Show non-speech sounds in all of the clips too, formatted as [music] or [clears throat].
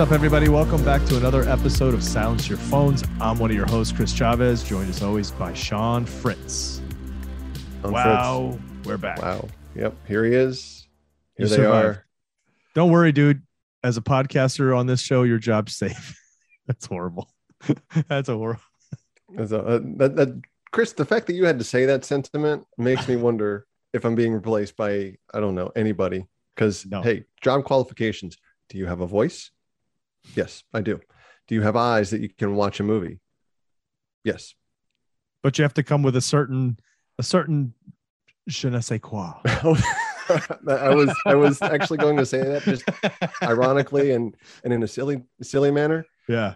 up, everybody? Welcome back to another episode of Silence Your Phones. I'm one of your hosts, Chris Chavez, joined as always by Sean Fritz. I'm wow, we're back. Wow. Yep. Here he is. Here You they survived. are. Don't worry, dude. As a podcaster on this show, your job's safe. [laughs] That's horrible. [laughs] That's a horrible. That's a- uh, that, that, Chris, the fact that you had to say that sentiment makes me wonder if I'm being replaced by, I don't know, anybody. Because, No. hey, job qualifications. Do you have a voice? Yes, I do. Do you have eyes that you can watch a movie? Yes. But you have to come with a certain, a certain je ne sais quoi. [laughs] I was I was actually going to say that just ironically and and in a silly silly manner. yeah.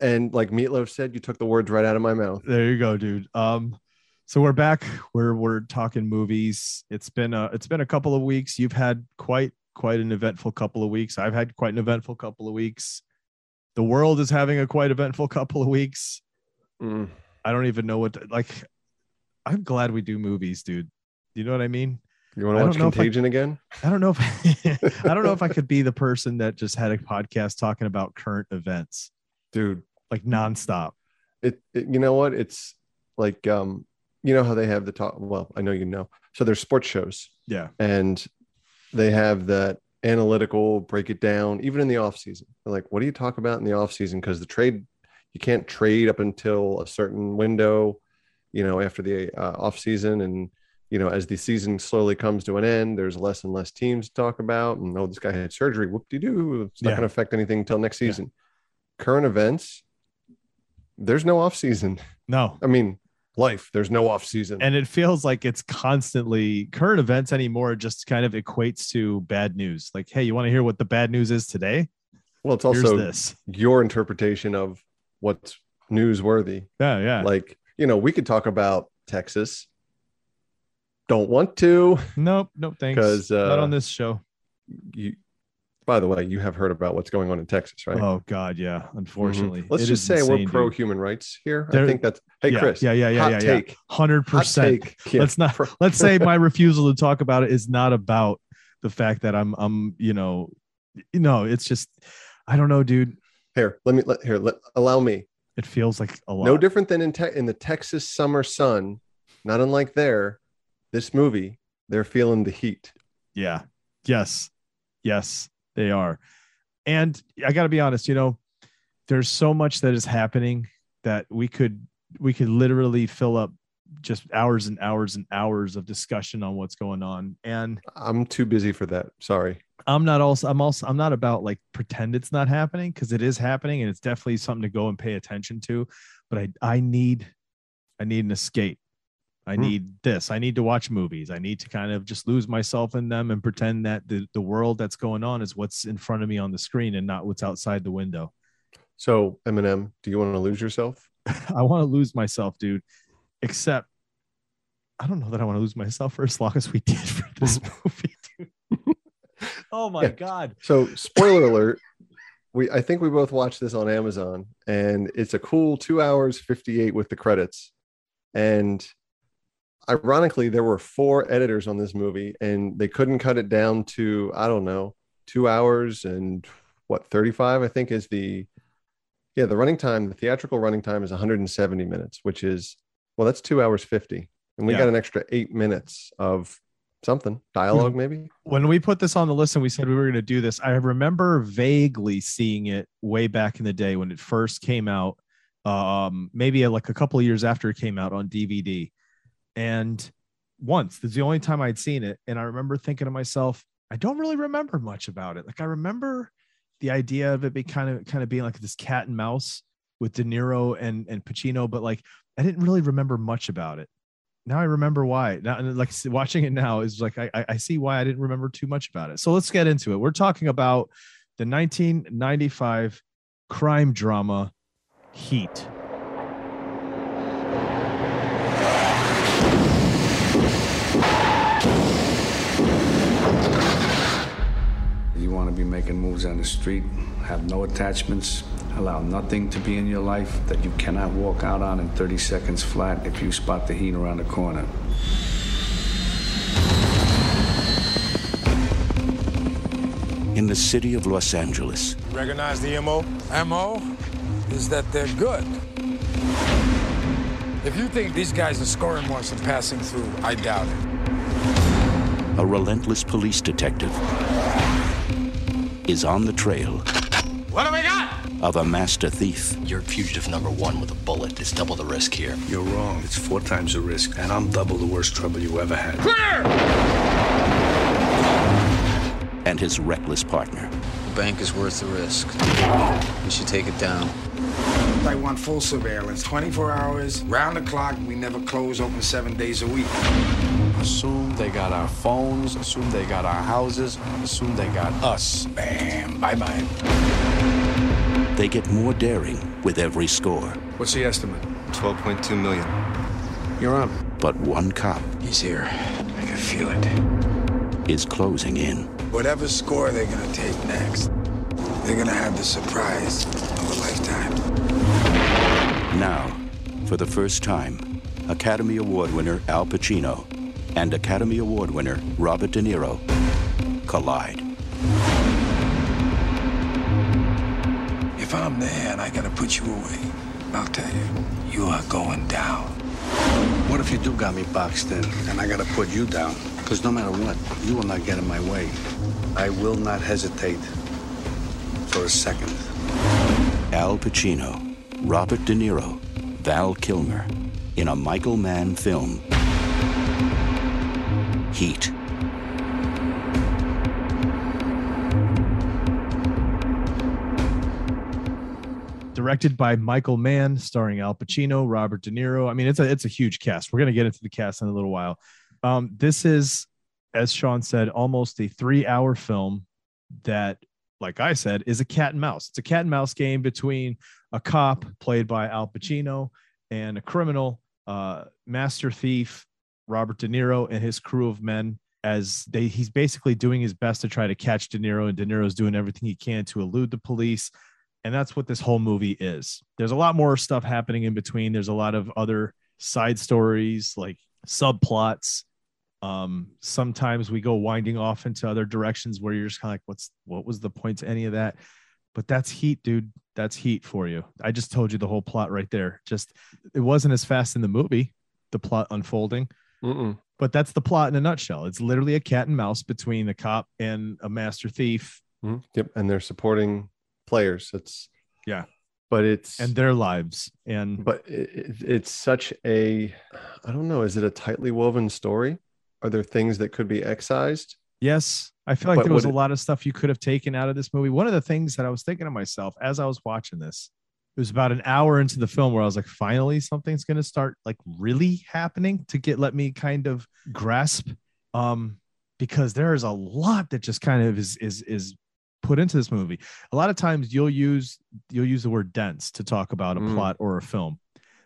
And like Meatloaf said, you took the words right out of my mouth. There you go, dude. Um, so we're back. We're we're talking movies. It's been a it's been a couple of weeks. You've had quite quite an eventful couple of weeks. I've had quite an eventful couple of weeks. The world is having a quite eventful [laughs] couple of weeks. Mm. I don't even know what to, like. I'm glad we do movies, dude. You know what I mean? You want to watch if I- Contagion again? [laughs] I don't know if I don't know if I [laughs] could be the person that just had a podcast talking about current events Dude, like nonstop. it, it you know what it's like um you know how they have the talk well i know you know so there's sports shows Yeah. and they have that analytical break it down even in the off season. They're like what do you talk about in the off season? Because the trade you can't trade up until a certain window you know after the uh, off season. And you know as the season slowly comes to an end there's less and less teams to talk about. And oh this guy had surgery. Whoop-de-doo. It's not Yeah. going to affect anything until next Yeah. season. Current events there's no off season. No. I mean, life. There's no off season. and it feels like it's constantly current events anymore just kind of equates to bad news like hey you want to hear what the bad news is today well, it's here's also this your interpretation of what's newsworthy. yeah yeah Like, you know, we could talk about Texas. Don't want to. nope nope thanks [laughs] 'Cause, not uh, on this show You, by the way, you have heard about what's going on in Texas, right? oh god yeah unfortunately Mhm. Let's It just say we're pro human rights here. There- I think that's. Hey, yeah, Chris. yeah yeah yeah yeah, yeah. take. 100% Hot take. Yeah. let's not let's say my [laughs] refusal to talk about it is not about the fact that i'm i'm you know you know it's just i don't know dude here. Let me let here. Let allow me. it feels like a lot No different than in te- in the Texas summer sun. Not unlike there. This movie, they're feeling the heat. Yeah. Yes. Yes, they are. And I got to be honest, you know, there's so much that is happening that we could we could literally fill up just hours and hours and hours of discussion on what's going on. And I'm too busy for that. Sorry. I'm not also I'm also I'm not about like pretend it's not happening because it is happening and it's definitely something to go and pay attention to. But I I need I need an escape. I Hmm. need this. I need to watch movies. I need to kind of just lose myself in them and pretend that the, the world that's going on is what's in front of me on the screen and not what's outside the window. So, Eminem, do you want to lose yourself? [laughs] I want to lose myself, dude. Except I don't know that I want to lose myself for as long as we did for this [laughs] movie, dude. oh my Yeah. god. So, spoiler alert, we I think we both watched this on Amazon, and it's a cool two hours fifty eight with the credits. And ironically, there were four editors on this movie, and they couldn't cut it down to I don't know two hours and what thirty five I think is the yeah the running time. The theatrical running time is one hundred and seventy minutes, which is well that's two hours fifty, and we Yeah. got an extra eight minutes of something dialogue maybe. When we put this on the list and we said we were going to do this, I remember vaguely seeing it way back in the day when it first came out. Um, maybe like a couple of years after it came out on DVD, and once. That's the only time I'd seen it, and I remember thinking to myself, I don't really remember much about it. Like I remember the idea of it being kind of kind of being like this cat and mouse with De Niro and and Pacino, but like I didn't really remember much about it. Now I remember why. Now, like [laughs] watching it now is like I I see why I didn't remember too much about it. So let's get into it. We're talking about the 1995 crime drama Heat. You want to be making moves on the street, have no attachments, allow nothing to be in your life that you cannot walk out on in 30 seconds flat if you spot the heat around the corner. In the city of Los Angeles, Recognize the MO? MO is that they're good. If you think these guys are scoring more than passing through, I doubt it. a relentless police detective is on the trail What do we got? of a master thief. You're fugitive number one with a bullet. It's double the risk here. You're wrong. It's four times the risk, and I'm double the worst trouble you ever had. Clear! and his reckless partner. The bank is worth the risk. We should take it down. I want full surveillance, 24 hours, round the clock. We never close, open seven days a week. Assume they got our phones, assume they got our houses, assume they got us. Bam, bye bye. They get more daring with every score. What's the estimate? 12.2 million. You're on. But one cop He's here. I can feel it. is closing in. Whatever score they're gonna take next, they're gonna have the surprise of a lifetime. Now, for the first time, Academy Award winner Al Pacino and Academy Award winner Robert De Niro collide. If I'm there and I gotta put you away, I'll tell you, you are going down. What if you do got me boxed in, and I gotta put you down? Because no matter what, you will not get in my way. I will not hesitate for a second. Al Pacino, Robert De Niro, Val Kilmer in a Michael Mann film. Heat. directed by Michael Mann, starring Al Pacino, Robert De Niro. I mean, it's a it's a huge cast. We're gonna get into the cast in a little while. Um, this is, as Sean said, almost a three-hour film that, like I said, is a cat and mouse. It's a cat and mouse game between a cop played by Al Pacino and a criminal, uh, master thief Robert De Niro and his crew of men. As they, he's basically doing his best to try to catch De Niro, and De Niro's doing everything he can to elude the police and that's what this whole movie is. There's a lot more stuff happening in between. There's a lot of other side stories like subplots. Um, sometimes we go winding off into other directions where you're just kind of like, what's what was the point to any of that? But that's heat, dude. That's heat for you. I just told you the whole plot right there. Just it wasn't as fast in the movie, the plot unfolding, Mm-mm. but that's the plot in a nutshell. It's literally a cat and mouse between the cop and a master thief Mhm. Yep, and they're supporting players. It's Yeah. but it's and their lives. And but it, it- it's such a I don't know. Is it a tightly woven story? Are there things that could be excised? Yes, I feel like But there was a it- lot of stuff you could have taken out of this movie. One of the things that I was thinking to myself as I was watching this, it was about an hour into the film where I was like, finally, something's going to start like really happening to get let me kind of grasp, um, because there is a lot that just kind of is is is put into this movie. A lot of times you'll use you'll use the word dense to talk about a Mm. plot or a film.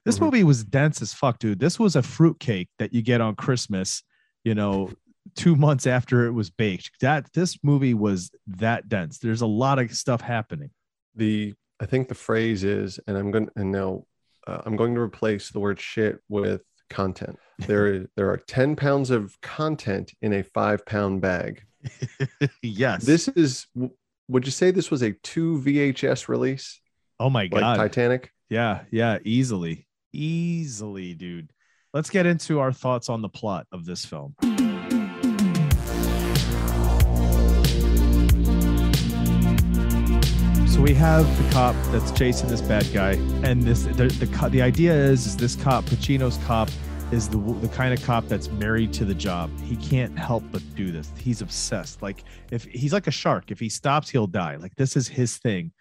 This Mhm. movie was dense as fuck, dude. This was a fruitcake that you get on Christmas, you know, two months after it was baked. That this movie was that dense. There's a lot of stuff happening. The I think the phrase is, and I'm going to and now uh, I'm going to replace the word shit with content. There is there are ten pounds of content in a five pound bag. [laughs] yes. This is. Would you say this was a two VHS release oh my like god. Titanic? yeah, yeah, easily. Easily, dude. Let's get into our thoughts on the plot of this film. So we have the cop that's chasing this bad guy, and this the the, the idea is, is this cop, Pacino's cop, is the the kind of cop that's married to the job. He can't help but do this. He's obsessed. Like if he's like a shark, if he stops, he'll die. Like this is his thing.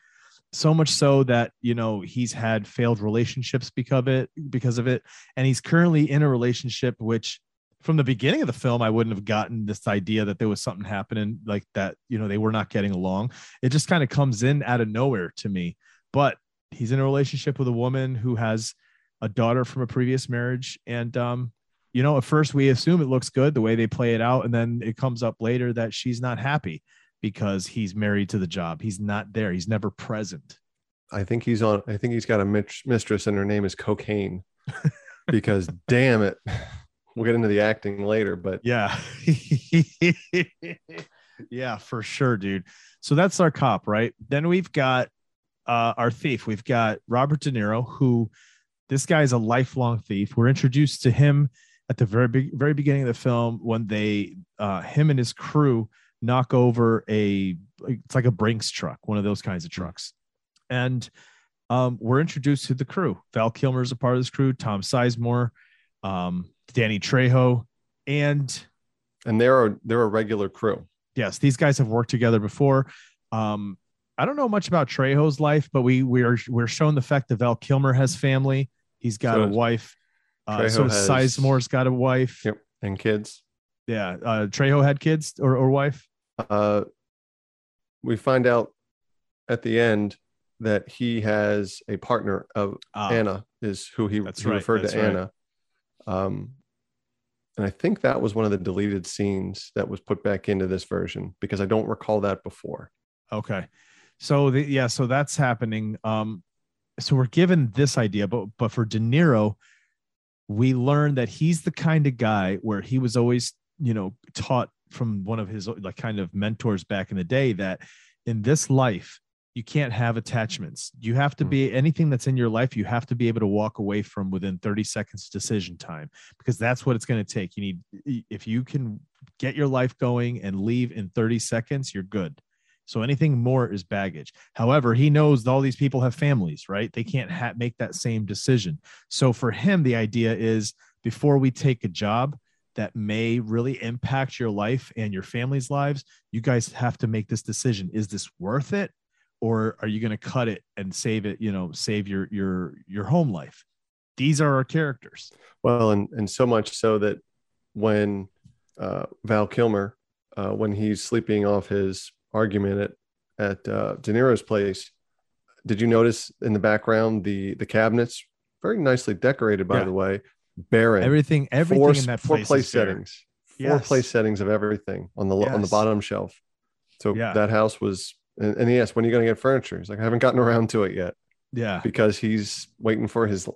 So much so that you know he's had failed relationships because of it, because of it, and he's currently in a relationship which from the beginning of the film, I wouldn't have gotten this idea that there was something happening like that. You know, they were not getting along. It just kind of comes in out of nowhere to me. But he's in a relationship with a woman who has a daughter from a previous marriage. And, um, you know, at first we assume it looks good the way they play it out. And then it comes up later that she's not happy because he's married to the job. He's not there, he's never present. I think he's on. I think he's got a mistress, and her name is Cocaine. [laughs] because damn it, we'll get into the acting later. But Yeah. [laughs] yeah, for sure, dude. So that's our cop, right? Then we've got uh, our thief. We've got Robert De Niro, who this guy is a lifelong thief. We're introduced to him at the very big, very beginning of the film when they, uh, him and his crew knock over a, it's like a Brinks truck, one of those kinds of trucks. And um, we're introduced to the crew. Val Kilmer is a part of this crew, Tom Sizemore, um, Danny Trejo, and and they're a, they're a regular crew. yes, these guys have worked together before. Um, I don't know much about Trejo's life, but we we are we're shown the fact that Val Kilmer has family. He's got So a wife. Uh, so has- Sizemore's got a wife. Yep, and kids. Yeah, uh, Trejo had kids or, or wife. Uh, we find out at the end that he has a partner of Ah, Anna is who he, he right, referred to right. Anna. Um, and I think that was one of the deleted scenes that was put back into this version because I don't recall that before. Okay. So the, yeah, so that's happening. Um, so we're given this idea, but but for De Niro, we learn that he's the kind of guy where he was always, you know, taught from one of his like kind of mentors back in the day that in this life you can't have attachments. You have to hmm. be anything that's in your life, you have to be able to walk away from within 30 seconds decision time because that's what it's going to take. You need if you can get your life going and leave in 30 seconds, you're good. So anything more is baggage. However, he knows all these people have families, right? They can't ha- make that same decision. So for him, the idea is before we take a job that may really impact your life and your family's lives, you guys have to make this decision. Is this worth it? Or are you going to cut it and save it, you know, save your your your home life? These are our characters. Well, and and so much so that when uh, Val Kilmer, uh, when he's sleeping off his argument at at uh, De Niro's place, did you notice in the background the the cabinets very nicely decorated, by Yeah. the way, barren Everything, everything four, in that four place, place is bare. settings, four place settings of everything on the lo- on the bottom shelf. So Yeah. that house was, and, and yes, when are you going to get furniture? He's like, I haven't gotten around to it yet Yeah, because he's waiting for his,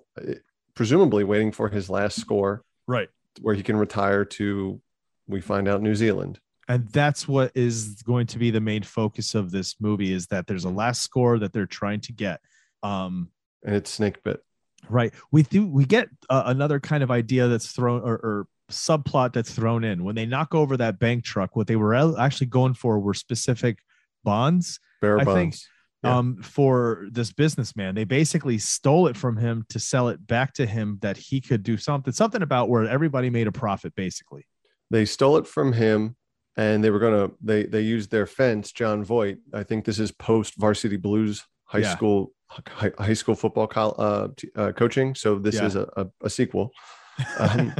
presumably waiting for his last score right. where he can retire to, we find out New Zealand. and that's what is going to be the main focus of this movie is that there's a last score that they're trying to get um And it's snake bit. right we do we get uh, another kind of idea that's thrown or, or subplot that's thrown in when they knock over that bank truck what they were actually going for were specific bonds I bonds. think- Yeah. um for this businessman they basically stole it from him to sell it back to him that he could do something something about where everybody made a profit basically they stole it from him and they were going to, they, they used their fence, Jon Voight. I think this is post varsity blues high Yeah. school, high, high school football col- uh, uh, coaching. So this Yeah. is a, a, a sequel. [laughs] Um,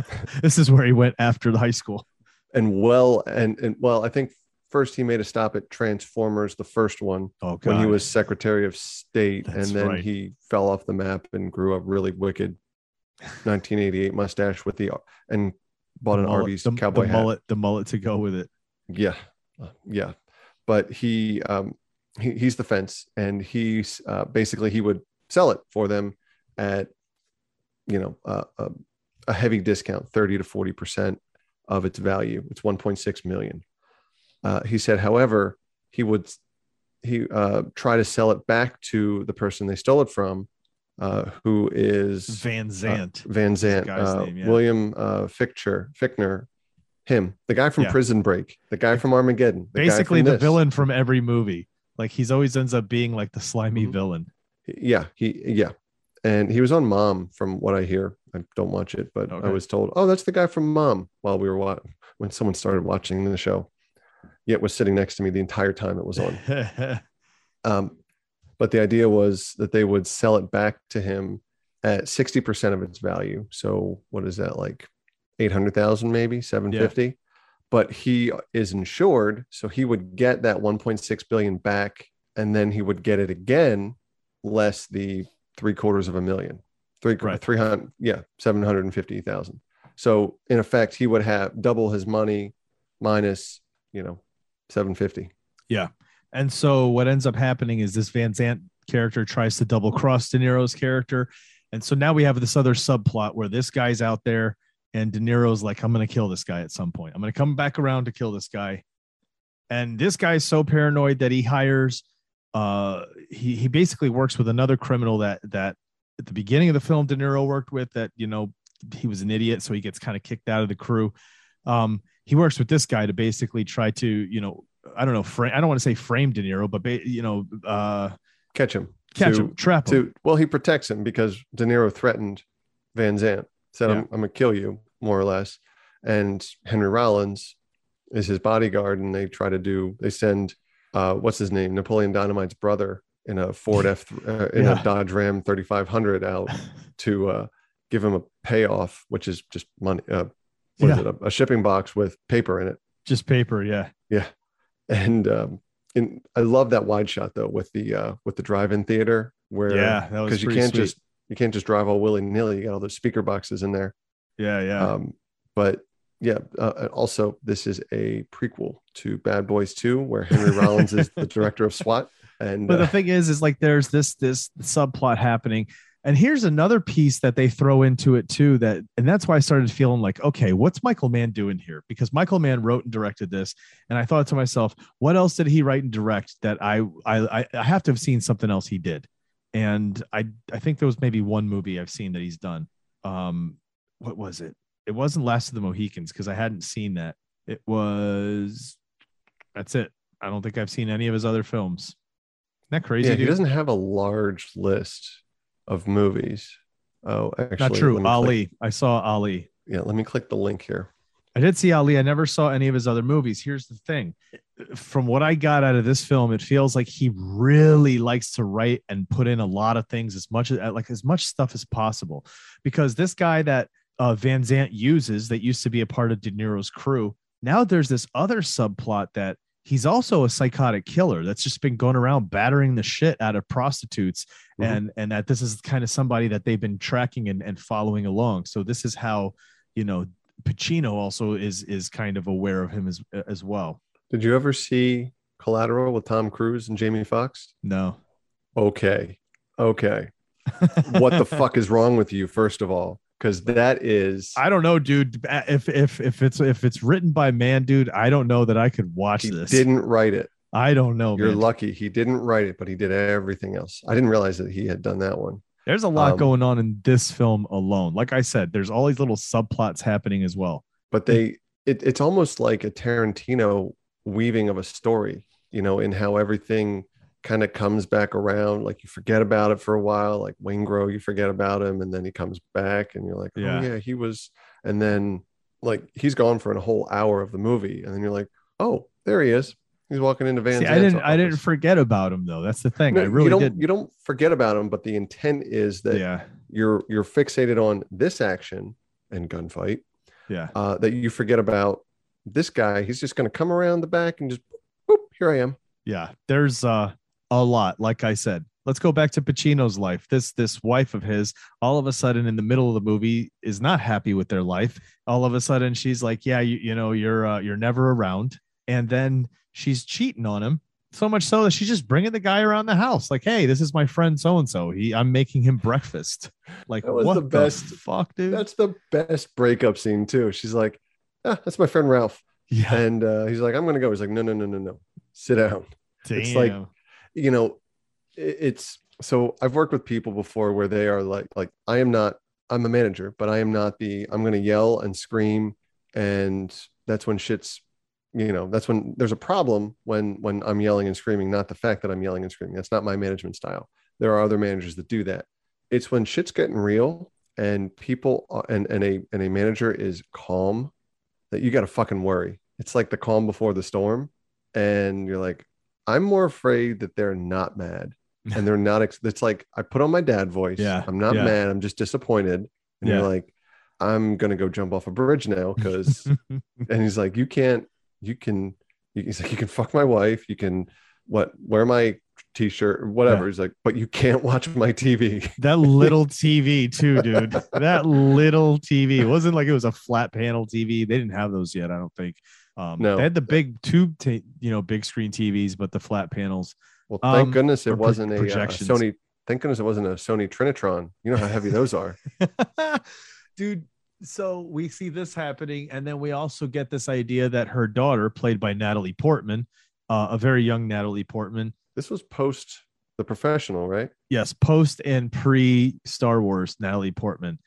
this is where he went after the high school and well and and well i think first he made a stop at transformers the first one oh when he was secretary of state That's and then right. he fell off the map and grew a really wicked. 1988 mustache with the and bought an mullet- arby's the, cowboy the hat. mullet, the mullet to go with it. yeah Uh, yeah. But he um he, he's the fence and he's uh, basically he would sell it for them at you know uh, a, a heavy discount 30 to 40 percent of its value. It's 1.6 million uh, he said however he would he uh, try to sell it back to the person they stole it from uh, who is Van uh, Zant. Van Zant, uh, name, yeah. William uh, Fichtner, him, the guy from Yeah. Prison Break, the guy from Armageddon, the Basically, from the this. villain from every movie. Like he's always ends up being like the slimy Mhm. villain. Yeah, he yeah. And he was on Mom from what I hear. I don't watch it, but Okay. I was told, "Oh, that's the guy from Mom." While we were wa- when someone started watching the show, yet was sitting next to me the entire time it was on. [laughs] Um, but the idea was that they would sell it back to him at 60% of its value. So what is that like 800,000 maybe 750? But he is insured, so he would get that 1.6 billion back and then he would get it again less the three quarters of a million. Three Right. 300 yeah, 750,000. So in effect he would have double his money minus, you know, 750. Yeah. And so what ends up happening is this Van Zant character tries to double cross De Niro's character. And so now we have this other subplot where this guy's out there and De Niro's like, I'm going to kill this guy at some point. I'm going to come back around to kill this guy. And this guy's so paranoid that he hires, uh, he, he basically works with another criminal that, that at the beginning of the film, De Niro worked with that, you know, he was an idiot. So he gets kind of kicked out of the crew. Um, he works with this guy to basically try to, you know, I don't know, frame, I don't want to say frame De Niro, but ba- you know, uh, Catch him. catch to- him, trap him. to well he protects him because de niro threatened van zant said I'm, I'm gonna kill you more or less and henry rollins is his bodyguard and they try to do they send uh what's his name napoleon dynamite's brother in a ford f uh, in Yeah. a dodge ram 3500 out [laughs] to uh give him a payoff which is just money uh Yeah. it a, a shipping box with paper in it Just paper. Yeah. Yeah. And um and i love that wide shot though with the uh with the drive-in theater where Yeah. Because you can't sweet. just you can't just drive all willy-nilly you got all those speaker boxes in there yeah. Yeah. um but yeah uh, also this is a prequel to bad boys 2 where henry [laughs] rollins is the director of swat and but the uh, thing is is like there's this this subplot happening and here's another piece that they throw into it too that and that's why i started feeling like okay what's michael mann doing here? Because michael mann wrote and directed this and i thought to myself what else did he write and direct that i i i- have to have seen something else he did? And i i think there was maybe one movie i've seen that he's done. Um what was it? It wasn't last of the mohicans because i hadn't seen that. It was that's it. I don't think i've seen any of his other films. Isn't that crazy yeah he dude? doesn't have a large list of movies oh actually Not true. Ali. click- I saw Ali. yeah let me click the link here I did see Ali. I never saw any of his other movies. Here's the thing. From what I got out of this film, it feels like he really likes to write and put in a lot of things as much as like as much stuff as possible. Because this guy that uh, Van Zant uses that used to be a part of De Niro's crew, now there's this other subplot that he's also a psychotic killer that's just been going around battering the shit out of prostitutes Mhm. and and that this is kind of somebody that they've been tracking and, and following along. So this is how you know pacino also is is kind of aware of him as as well. Did you ever see collateral with tom cruise and jamie foxx? No. Okay. Okay. What the [laughs] fuck is wrong with you first of all because that is i don't know dude. If if if it's if it's written by man dude i don't know that i could watch he this. didn't write it. I don't know you're man. lucky. He didn't write it but he did everything else. I didn't realize that he had done that one. There's a lot Um, going on in this film alone. Like i said there's all these little subplots happening as well. But they it, it's almost like a tarantino weaving of a story you know in how everything kind of comes back around like you forget about it for a while like Waingro you forget about him and then he comes back and you're like Yeah. oh yeah. he was and then like he's gone for a whole hour of the movie and then you're like oh there he is. He's walking into Van See, i didn't i didn't forget about him though. That's the thing. No, i really you don't did you don't forget about him but the intent is that yeah. you're you're fixated on this action and gunfight yeah. uh, that you forget about this guy. He's just going to come around the back and just, boop, here I am. yeah there's uh a lot like i said let's go back to pacino's life this this wife of his all of a sudden in the middle of the movie is not happy with their life all of a sudden she's like yeah you, you know you're uh, you're never around and then she's cheating on him so much so that she's just bringing the guy around the house like hey this is my friend so and so he i'm making him breakfast [laughs] like That was what the the best- fuck dude That's the best breakup scene, too. She's like, ah, that's my friend Ralph. yeah And uh, he's like, I'm going to go. He's like, no, no, no, no, no. Sit down. damn. it's like- You know, it's so I've worked with people before where they are like, like, I am not, I'm a manager, but I am not the, I'm going to yell and scream. And that's when shit's you know that's when there's a problem when when i'm yelling and screaming not the fact that i'm yelling and screaming. That's not my management style. There are other managers that do that. It's when shit's getting real and people are, and and a and a manager is calm that you got to fucking worry. It's like the calm before the storm and you're like i'm more afraid that they're not mad and they're not ex- it's like i put on my dad voice Yeah, i'm not yeah. mad i'm just disappointed and Yeah. you're like i'm gonna go jump off a bridge now because [laughs] and he's like you can't you can you- he's like you can fuck my wife you can what wear my t-shirt whatever Yeah. he's like but you can't watch my tv that [laughs] little TV too, dude. That little TV. It wasn't like it was a flat panel TV. They didn't have those yet, I don't think. Um, No. they had the big tube, ta- you know, big screen TVs, but the flat panels. well thank Um, goodness it wasn't a, uh, sony thank goodness it wasn't a sony trinitron you know how heavy those are [laughs] dude. So we see this happening, and then we also get this idea that her daughter, played by Natalie Portman, uh, a very young Natalie Portman, this was post the professional right yes, post and pre Star Wars Natalie Portman.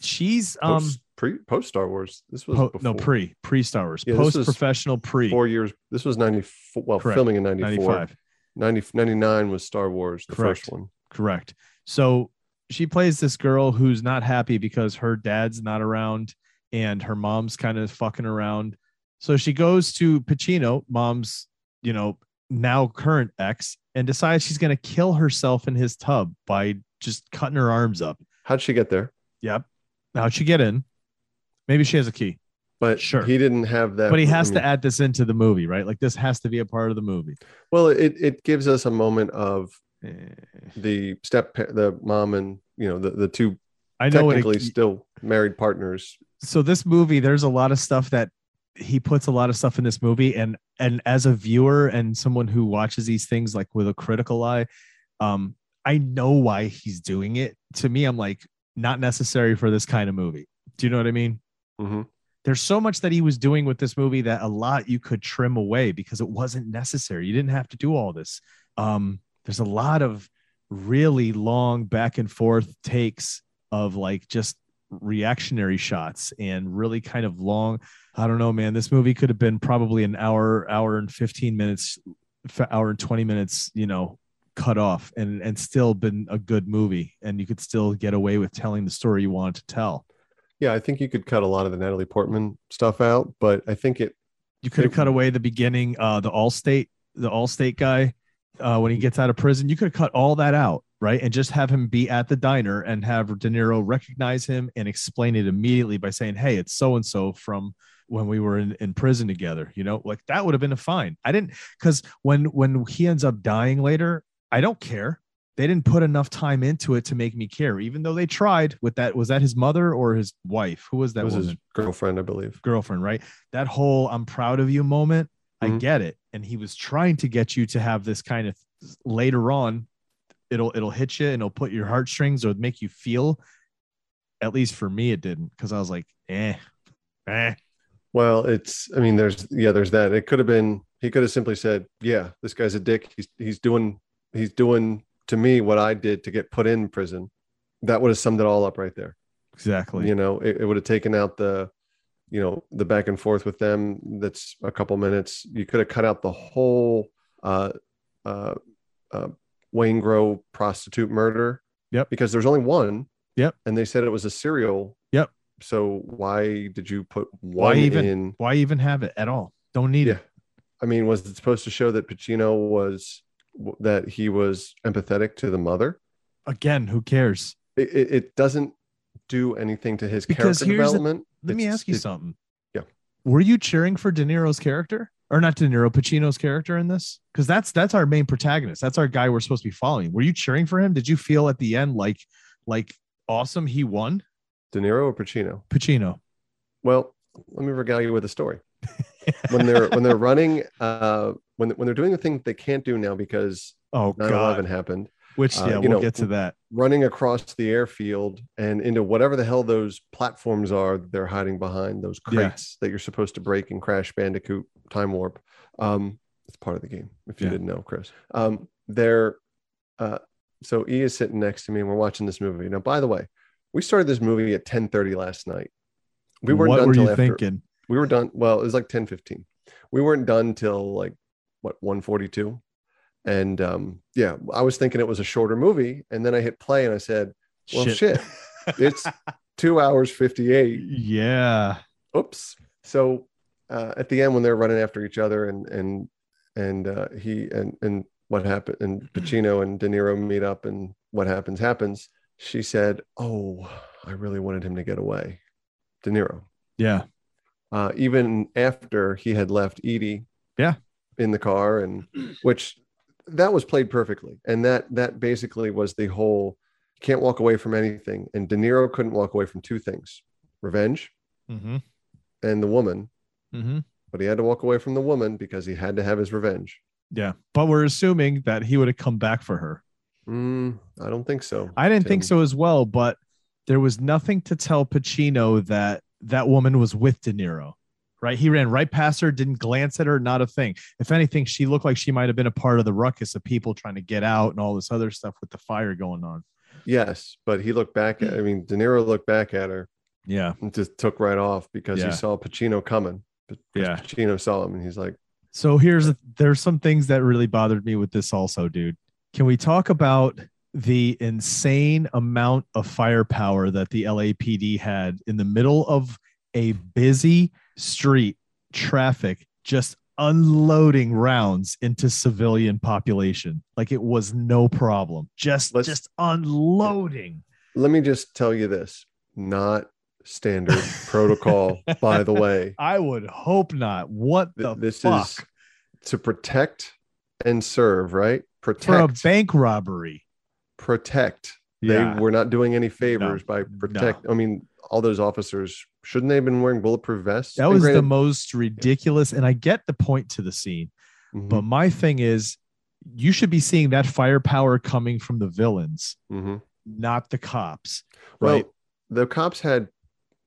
She's um post, pre post star wars this was po- before, no pre pre Star Wars, Yeah, post professional pre four years this was 94 well Correct. filming in 94 95. 90, 99 was star wars the Correct. first one Correct. So she plays this girl who's not happy because her dad's not around and her mom's kind of fucking around. So she goes to Pacino, mom's, you know, now current ex, and decides she's going to kill herself in his tub by just cutting her arms up. how'd she get there Yep. How'd she get in? Maybe she has a key, but Sure. he didn't have that but he I has mean, to add this into the movie, right? Like this has to be a part of the movie. well it, it gives us a moment of Eh, the step the mom and you know the, the two I know what it, technically still married partners. So this movie there's a lot of stuff that he puts a lot of stuff in this movie. And and as a viewer and someone who watches these things like with a critical eye um i know why he's doing it. To me i'm like not necessary for this kind of movie. Do you know what i mean Mhm. there's so much that he was doing with this movie that a lot you could trim away because it wasn't necessary. You didn't have to do all this. Um there's a lot of really long back and forth takes of like just reactionary shots and really kind of long i don't know man this movie could have been probably an hour hour and 15 minutes hour and 20 minutes you know cut off and and still been a good movie. And you could still get away with telling the story you wanted to tell yeah i think you could cut a lot of the natalie portman stuff out but i think it you could have cut away the beginning uh the allstate the allstate guy uh when he gets out of prison. You could have cut all that out right? And just have him be at the diner and have de niro recognize him and explain it immediately by saying hey it's so and so from when we were in, in prison together you know? Like that would have been a fine. I didn't because when when he ends up dying later i don't care they didn't put enough time into it to make me care even though they tried with that was that his mother or his wife who was that was woman? his girlfriend i believe girlfriend, right? That whole I'm proud of you moment, I Mhm. get it. And he was trying to get you to have this kind of later on, it'll it'll hit you and it'll put your heartstrings or make you feel. At least for me, it didn't because I was like, eh, eh. well it's i mean there's yeah there's that it could have been he could have simply said yeah this guy's a dick he's he's doing he's doing to me what i did to get put in prison that would have summed it all up right there Exactly. you know it, it would have taken out the you know the back and forth with them that's a couple minutes you could have cut out the whole uh uh, uh Waingro prostitute murder Yep. because there's only one Yep. and they said it was a serial Yep. so why did you put Why one even in why even have it at all? Don't need yeah it. i mean was it supposed to show that pacino was that he was empathetic to the mother Again, who cares? it, it, it doesn't do anything to his Because character the- development Let me ask you it- something. yeah. Were you cheering for De Niro's character? Or not De Niro, Pacino's character in this? Because that's that's our main protagonist. That's our guy we're supposed to be following. Were you cheering for him? Did you feel at the end like like awesome he won? de niro or pacino Pacino. Well, let me regale you with a story. [laughs] when they're when they're running, uh, when when they're doing the thing they can't do now because Oh 9/11 god. happened, Which uh, yeah, you we'll know, get to that. running across the airfield and into whatever the hell those platforms are they're hiding behind those Yeah. crates that you're supposed to break in Crash Bandicoot Time Warp. Um, it's part of the game if you Yeah. didn't know, Chris. Um, they're uh, so E is sitting next to me and we're watching this movie. Now, by the way, we started this movie at 10:30 last night. We weren't what done were you after, thinking? We were done well it was like 10 15 we we weren't done till like what 142 and um yeah i was thinking it was a shorter movie and then i hit play and i said well Shit. shit, it's [laughs] two hours 58 Yeah. oops so uh at the end when they're running after each other and and and uh he and and what happened and pacino and de niro meet up and what happens happens she said oh i really wanted him to get away de niro Yeah. Uh, even after he had left Edie, Yeah. in the car, and which that was played perfectly, and that that basically was the whole can't walk away from anything, and De Niro couldn't walk away from two things: revenge Mm-hmm. and the woman, Mm-hmm. but he had to walk away from the woman because he had to have his revenge. Yeah. But we're assuming that he would have come back for her. Mm, I don't think so. I didn't think so as well, but there was nothing to tell Pacino that that woman was with De Niro. Right? He ran right past her, didn't glance at her, not a thing. If anything, she looked like she might have been a part of the ruckus of people trying to get out and all this other stuff with the fire going on. Yes, but he looked back at. I mean, De Niro looked back at her Yeah. and just took right off because Yeah. he saw Pacino coming. But Yeah. Pacino saw him, and he's like, So here's there's some things that really bothered me with this also, dude. Can we talk about the insane amount of firepower that the LAPD had in the middle of a busy street traffic just unloading rounds into civilian population. Like it was no problem. Just Let's- just unloading. Let me just tell you this. Not standard [laughs] protocol by the way. I would hope not. What the this fuck? is to protect and serve right? Protect for a bank robbery protect yeah they were not doing any favors by protect i mean all those officers shouldn't they have been wearing bulletproof vests That was the most ridiculous. And I get the point to the scene, Mhm, but my thing is, you should be seeing that firepower coming from the villains, mhm. not the cops. well Right. the cops had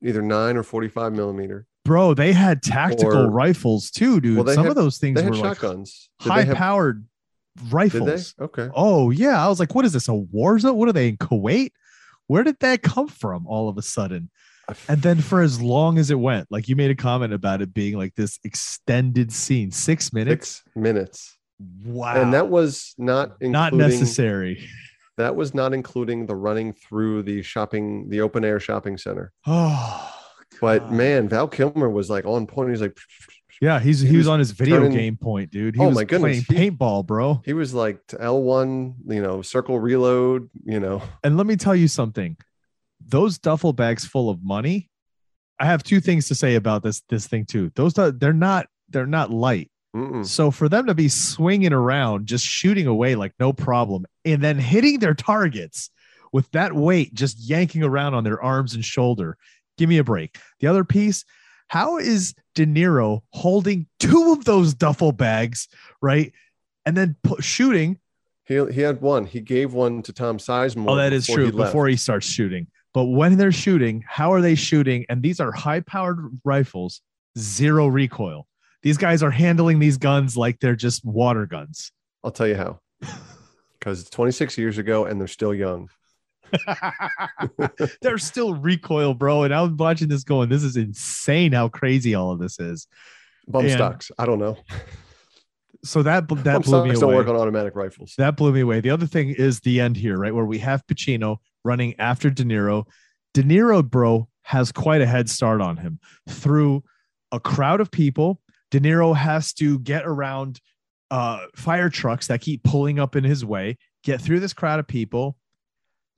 either 9 or 45 millimeter Bro, they had tactical Or- rifles too, dude. Well, Some had- of those things they had were shotguns Did they high have- powered did rifles. okay Oh, yeah. I was like, what is this? A war zone? What are they in Kuwait? Where did that come from all of a sudden? And then for as long as it went, like you made a comment about it being like this extended scene, six minutes. six minutes Wow. and that was not including, not necessary. That was not including the running through the shopping, the open air shopping center. [sighs] Oh, But man, Val Kilmer was like on point. He's like, yeah, he's he, he was, was on his video turning- game point, dude. He Oh was my goodness, playing paintball, bro. he was like L1, you know, circle reload, you know. And let me tell you something. Those duffel bags full of money. I have two things to say about this this thing too. Those they're not they're not light. Mm-mm. So for them to be swinging around, just shooting away like no problem, and then hitting their targets with that weight just yanking around on their arms and shoulder, give me a break. The other piece, how is De Niro holding two of those duffel bags, right, and then pu- shooting? He, he had one. He gave one to Tom Sizemore. Oh, that is true. he. Before he starts shooting, but when they're shooting, how are they shooting? And these are high-powered rifles, zero recoil. These guys are handling these guns like they're just water guns. I'll tell you how. [laughs] Because it's 26 years ago and they're still young. [laughs] There's still recoil, bro. And I was watching this going, this is insane how crazy all of this is. Bump And- stocks. I don't know. So that that Bump blew me stocks don't away. work on automatic rifles. That blew me away. The other thing is the end here, right? Where we have Pacino running after De Niro. De Niro, bro, has quite a head start on him through a crowd of people. De Niro has to get around uh, fire trucks that keep pulling up in his way, get through this crowd of people.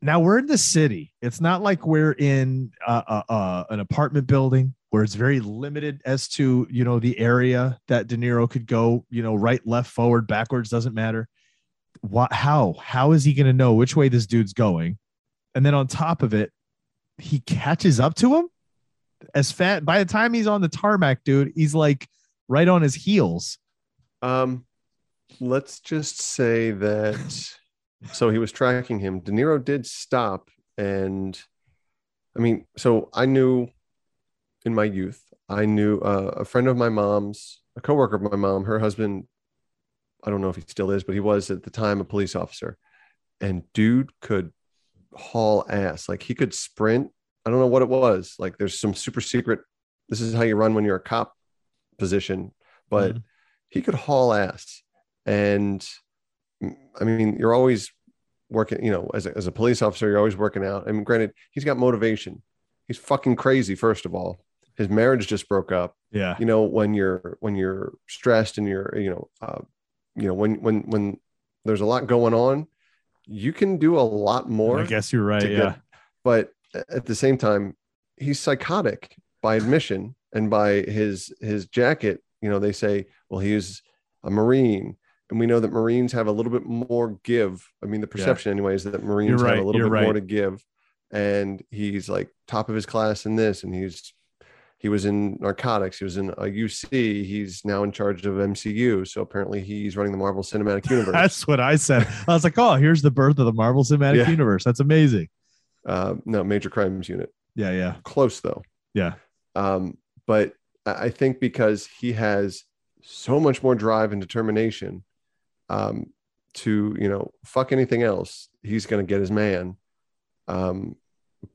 Now we're in the city. It's not like we're in uh, uh, uh, an apartment building where it's very limited as to you know the area that De Niro could go. You know, right, left, forward, backwards doesn't matter. What? How? How is he going to know which way this dude's going? And then on top of it, he catches up to him as fat. By the time he's on the tarmac, dude, he's like right on his heels. Um, let's just say that. So he was tracking him. De Niro did stop, and I mean, so I knew in my youth, I knew uh, a friend of my mom's, a coworker of my mom, her husband. I don't know if he still is, but he was at the time a police officer, and dude could haul ass. Like he could sprint. I don't know what it was. Like there's some super secret. This is how you run when you're a cop position but Mhm. he could haul ass. And I mean, you're always working, you know, as a, as a police officer, you're always working out. I mean, granted, he's got motivation. He's fucking crazy, first of all. His marriage just broke up. Yeah. You know, when you're when you're stressed and you're, you know, uh, you know, when when when there's a lot going on, you can do a lot more I guess you're right. Yeah. get- but at the same time, he's psychotic by admission and by his his jacket. You know, they say, well, he's a Marine, and we know that Marines have a little bit more give. I mean, the perception, anyways, that Marines right, have a little bit more to give. And he's like top of his class in this, and he's he was in narcotics. He was in a UC. He's now in charge of MCU. So apparently, he's running the Marvel Cinematic [laughs] Universe. That's what I said. I was like, oh, here's the birth of the Marvel Cinematic Yeah. Universe. That's amazing. uh, no, Major Crimes Unit. Yeah. Yeah. Close though. Yeah. um, but I think because he has so much more drive and determination um, to you know fuck anything else, he's going to get his man. Um,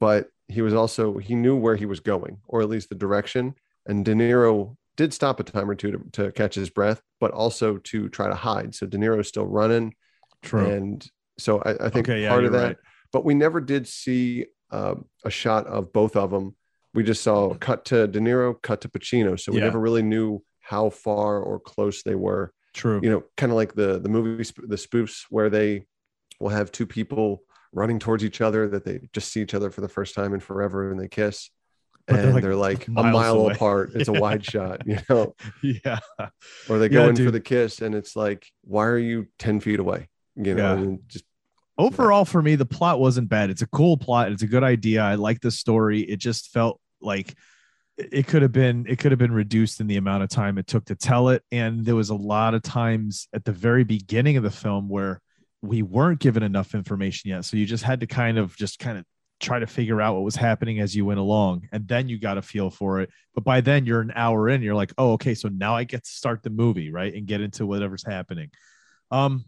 but he was also he knew where he was going, or at least the direction. And De Niro did stop a time or two to, to catch his breath, but also to try to hide. So De Niro's still running, True. and so I, I think Okay, yeah, part of that right. but we never did see uh, a shot of both of them. We just saw cut to De Niro, cut to Pacino, so we Yeah. never really knew how far or close they were. True. You know, kind of like the the movie the spoofs where they will have two people running towards each other that they just see each other for the first time in forever and they kiss. But and they're, they're like, like, a mile away. apart. It's Yeah. a [laughs] wide shot, you know, yeah. or they go Yeah, in for the kiss and it's like, why are you 10 feet away? You know, Yeah. and just Overall, for me, the plot wasn't bad. It's a cool plot. It's a good idea. I like the story. It just felt like it could have been it could have been reduced in the amount of time it took to tell it. And there was a lot of times at the very beginning of the film where we weren't given enough information yet. So you just had to kind of just kind of try to figure out what was happening as you went along. And then you got a feel for it. But by then you're an hour in, you're like, oh, okay, so now I get to start the movie, right? And get into whatever's happening. Um,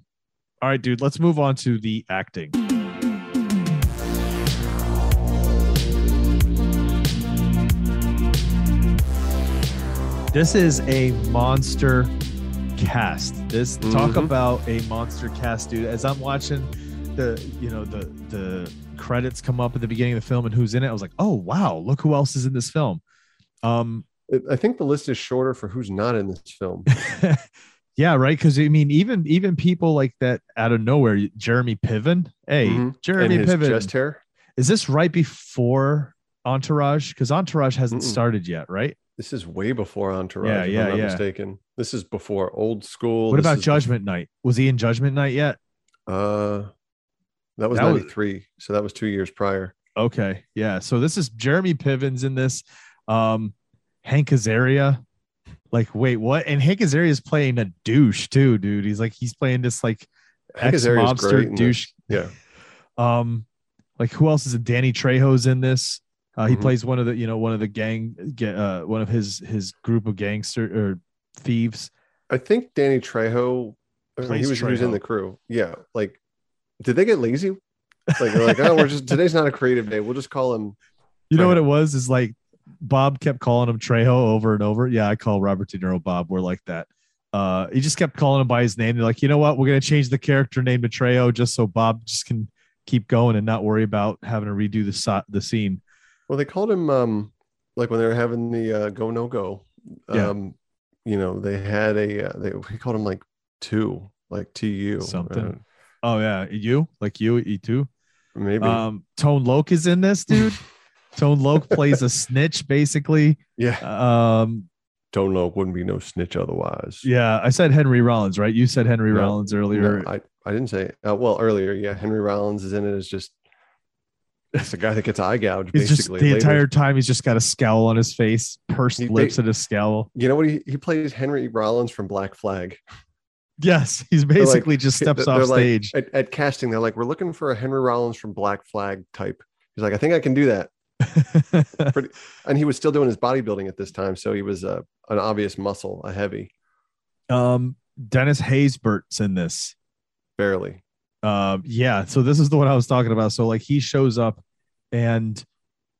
all right, dude, let's move on to the acting. This is a monster cast. This talk Mhm. about a monster cast, dude. As I'm watching the, you know, the the credits come up at the beginning of the film and who's in it, I was like, oh wow, look who else is in this film. Um, I think the list is shorter for who's not in this film. [laughs] yeah, right. Because I mean, even even people like that out of nowhere, Jeremy Piven. Hey, Mhm. Jeremy Piven. chest hair. Is this right before Entourage? Because Entourage hasn't Mm-mm. started yet, right? This is way before Entourage, Yeah, if yeah, I'm not yeah. mistaken. This is before Old School. what This about is Judgment Night? Was he in Judgment Night yet? Uh, that was That was- so that was two years prior. Okay, yeah. So this is Jeremy Piven's in this. Um, Hank Azaria. Like, wait, what? And Hank Azaria is playing a douche too, dude. He's like, he's playing this like ex mobster douche. Yeah. Um, like who else is it? Danny Trejo's in this. Uh, he Mhm. plays one of the, you know, one of the gang, ga- uh, one of his his group of gangster or thieves. I think Danny Trejo, I mean, he Plays was, he was in Trejo. the crew. Yeah. Like, did they get lazy? Like, they're like, oh, we're just, today's not a creative day. We'll just call him. You know what it was? Is like Bob kept calling him Trejo over and over. Yeah, I call Robert De Niro Bob. We're like that. Uh, he just kept calling him by his name. They're like, you know what? We're gonna change the character name to Trejo just so Bob just can keep going and not worry about having to redo the so- the scene. Well, they called him, um, like when they were having the uh, go, no go. Yeah. Um, you know, they had a, uh, they, we called him like two, like TU. Something. Oh yeah, you like you E two. Maybe. Um, Tone Loc is in this, dude. [laughs] Tone Loc plays a [laughs] snitch, basically. yeah. Um, Tone Loc. Wouldn't be no snitch otherwise. yeah, I said Henry Rollins, right? You said Henry No, Rollins earlier. No, I, I didn't say uh, well earlier. Yeah, Henry Rollins is in it as just it's the guy that gets eye gouged He's just basically. the later. entire time he's just got a scowl on his face, pursed He- lips they- and a scowl. You know what? He, he plays Henry Rollins from Black Flag. Yes, [laughs] he's They're like- basically just steps off like- stage. at, at casting. They're like, we're looking for a Henry Rollins from Black Flag type. He's like, I think I can do that. [laughs] Pretty, and he was still doing his bodybuilding at this time, so he was uh, an obvious muscle, a heavy, um, Dennis Haysbert's in this. barely. Um, yeah, so this is the one I was talking about. So like he shows up and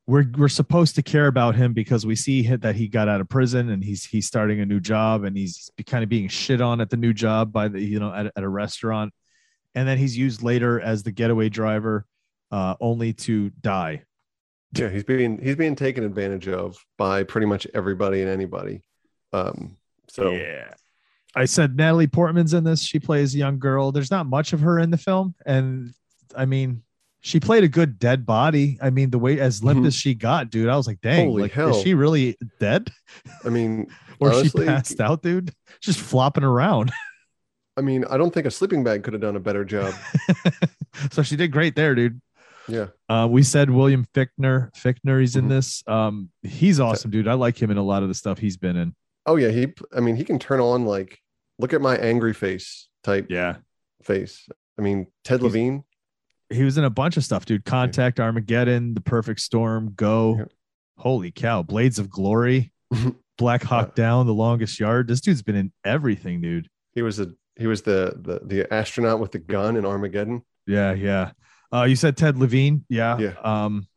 we're we're supposed to care about him because we see that he got out of prison and he's he's starting a new job and he's kind of being shit on at the new job by the you know at, at a restaurant and then he's used later as the getaway driver uh only to die Yeah, he's being he's being taken advantage of by pretty much everybody and anybody. Um, so yeah i said natalie portman's in this. She plays a young girl. There's not much of her in the film. And i mean she played a good dead body. I mean the way as limp Mhm. as she got dude i was like dang Holy like hell. is she really dead? I mean, [laughs] or honestly, she passed out dude? Just flopping around. [laughs] I mean, I don't think a sleeping bag could have done a better job. [laughs] so she did great there dude. Yeah, uh, we said william fichtner. Fichtner he's in Mhm. this. Um he's awesome dude. I like him in a lot of the stuff he's been in Oh yeah, he. I mean, he can turn on like, look at my angry face type yeah face. I mean, Ted He's- Levine. he was in a bunch of stuff, dude. Contact, Armageddon, The Perfect Storm, Go. Yeah. Holy cow! Blades of Glory, [laughs] Black Hawk Uh, Down, The Longest Yard. This dude's been in everything, dude. He was a he was the the the astronaut with the gun in Armageddon. Yeah, yeah. Uh, you said Ted Levine, yeah. Yeah. Um,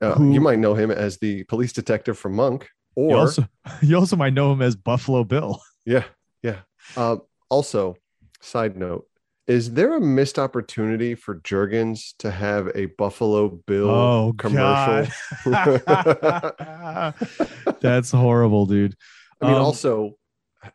Uh, Who- you might know him as the police detective from Monk, you or also [laughs] you also might know him as Buffalo Bill. yeah, yeah. Uh, also, side note: Is there a missed opportunity for Jergens to have a Buffalo Bill Oh, commercial? God. [laughs] That's horrible, dude. I mean, Um, also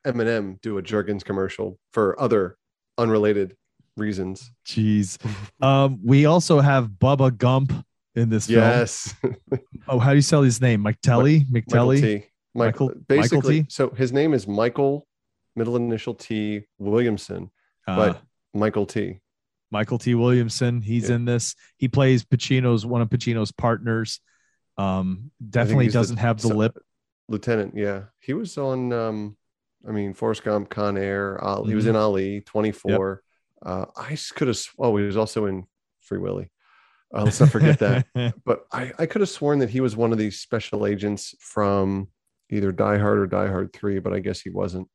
Eminem do a Jergens commercial for other unrelated reasons. Jeez. Um, we also have Bubba Gump in this film. Yes, [laughs] Oh, how do you spell his name? Mike Telly? Michael? T. Michael, Michael- basically, Michael T? so his name is Michael, middle initial T Williamson, Uh, but Michael T. Michael T. Williamson. He's Yeah. in this. He plays Pacino's one of Pacino's partners. Um, definitely doesn't have the so- lip. lieutenant. Yeah, he was on. um I mean, Forrest Gump, Con Air. Uh, He was Mhm. in Ali, Twenty Four. Uh, I could have. Oh, he was also in Free Willy. Let's not forget that. [laughs] but I, I could have sworn that he was one of these special agents from either Die Hard or Die Hard 3, but I guess he wasn't.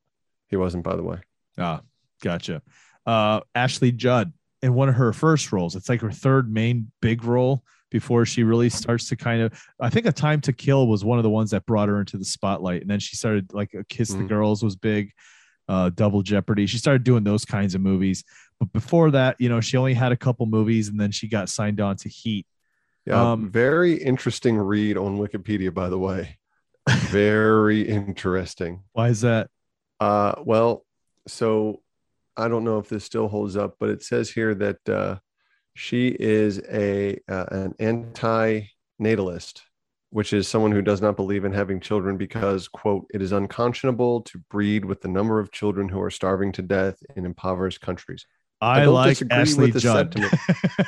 He wasn't, by the way. Ah, gotcha. Uh, Ashley Judd in one of her first roles. It's like her third main big role before she really starts to kind of. I think A Time to Kill was one of the ones that brought her into the spotlight, and then she started like a Kiss the Mhm. Girls was big. Uh, Double Jeopardy. She started doing those kinds of movies, but before that, you know, she only had a couple movies, and then she got signed on to Heat. Yeah, Um, very interesting read on Wikipedia, by the way. [laughs] very interesting. Why is that? Uh, well, so I don't know if this still holds up, but it says here that uh, she is a uh, an anti-natalist, which is someone who does not believe in having children because, quote, it is unconscionable to breed with the number of children who are starving to death in impoverished countries. I, don't like disagree Ashley with the Judd. sentiment.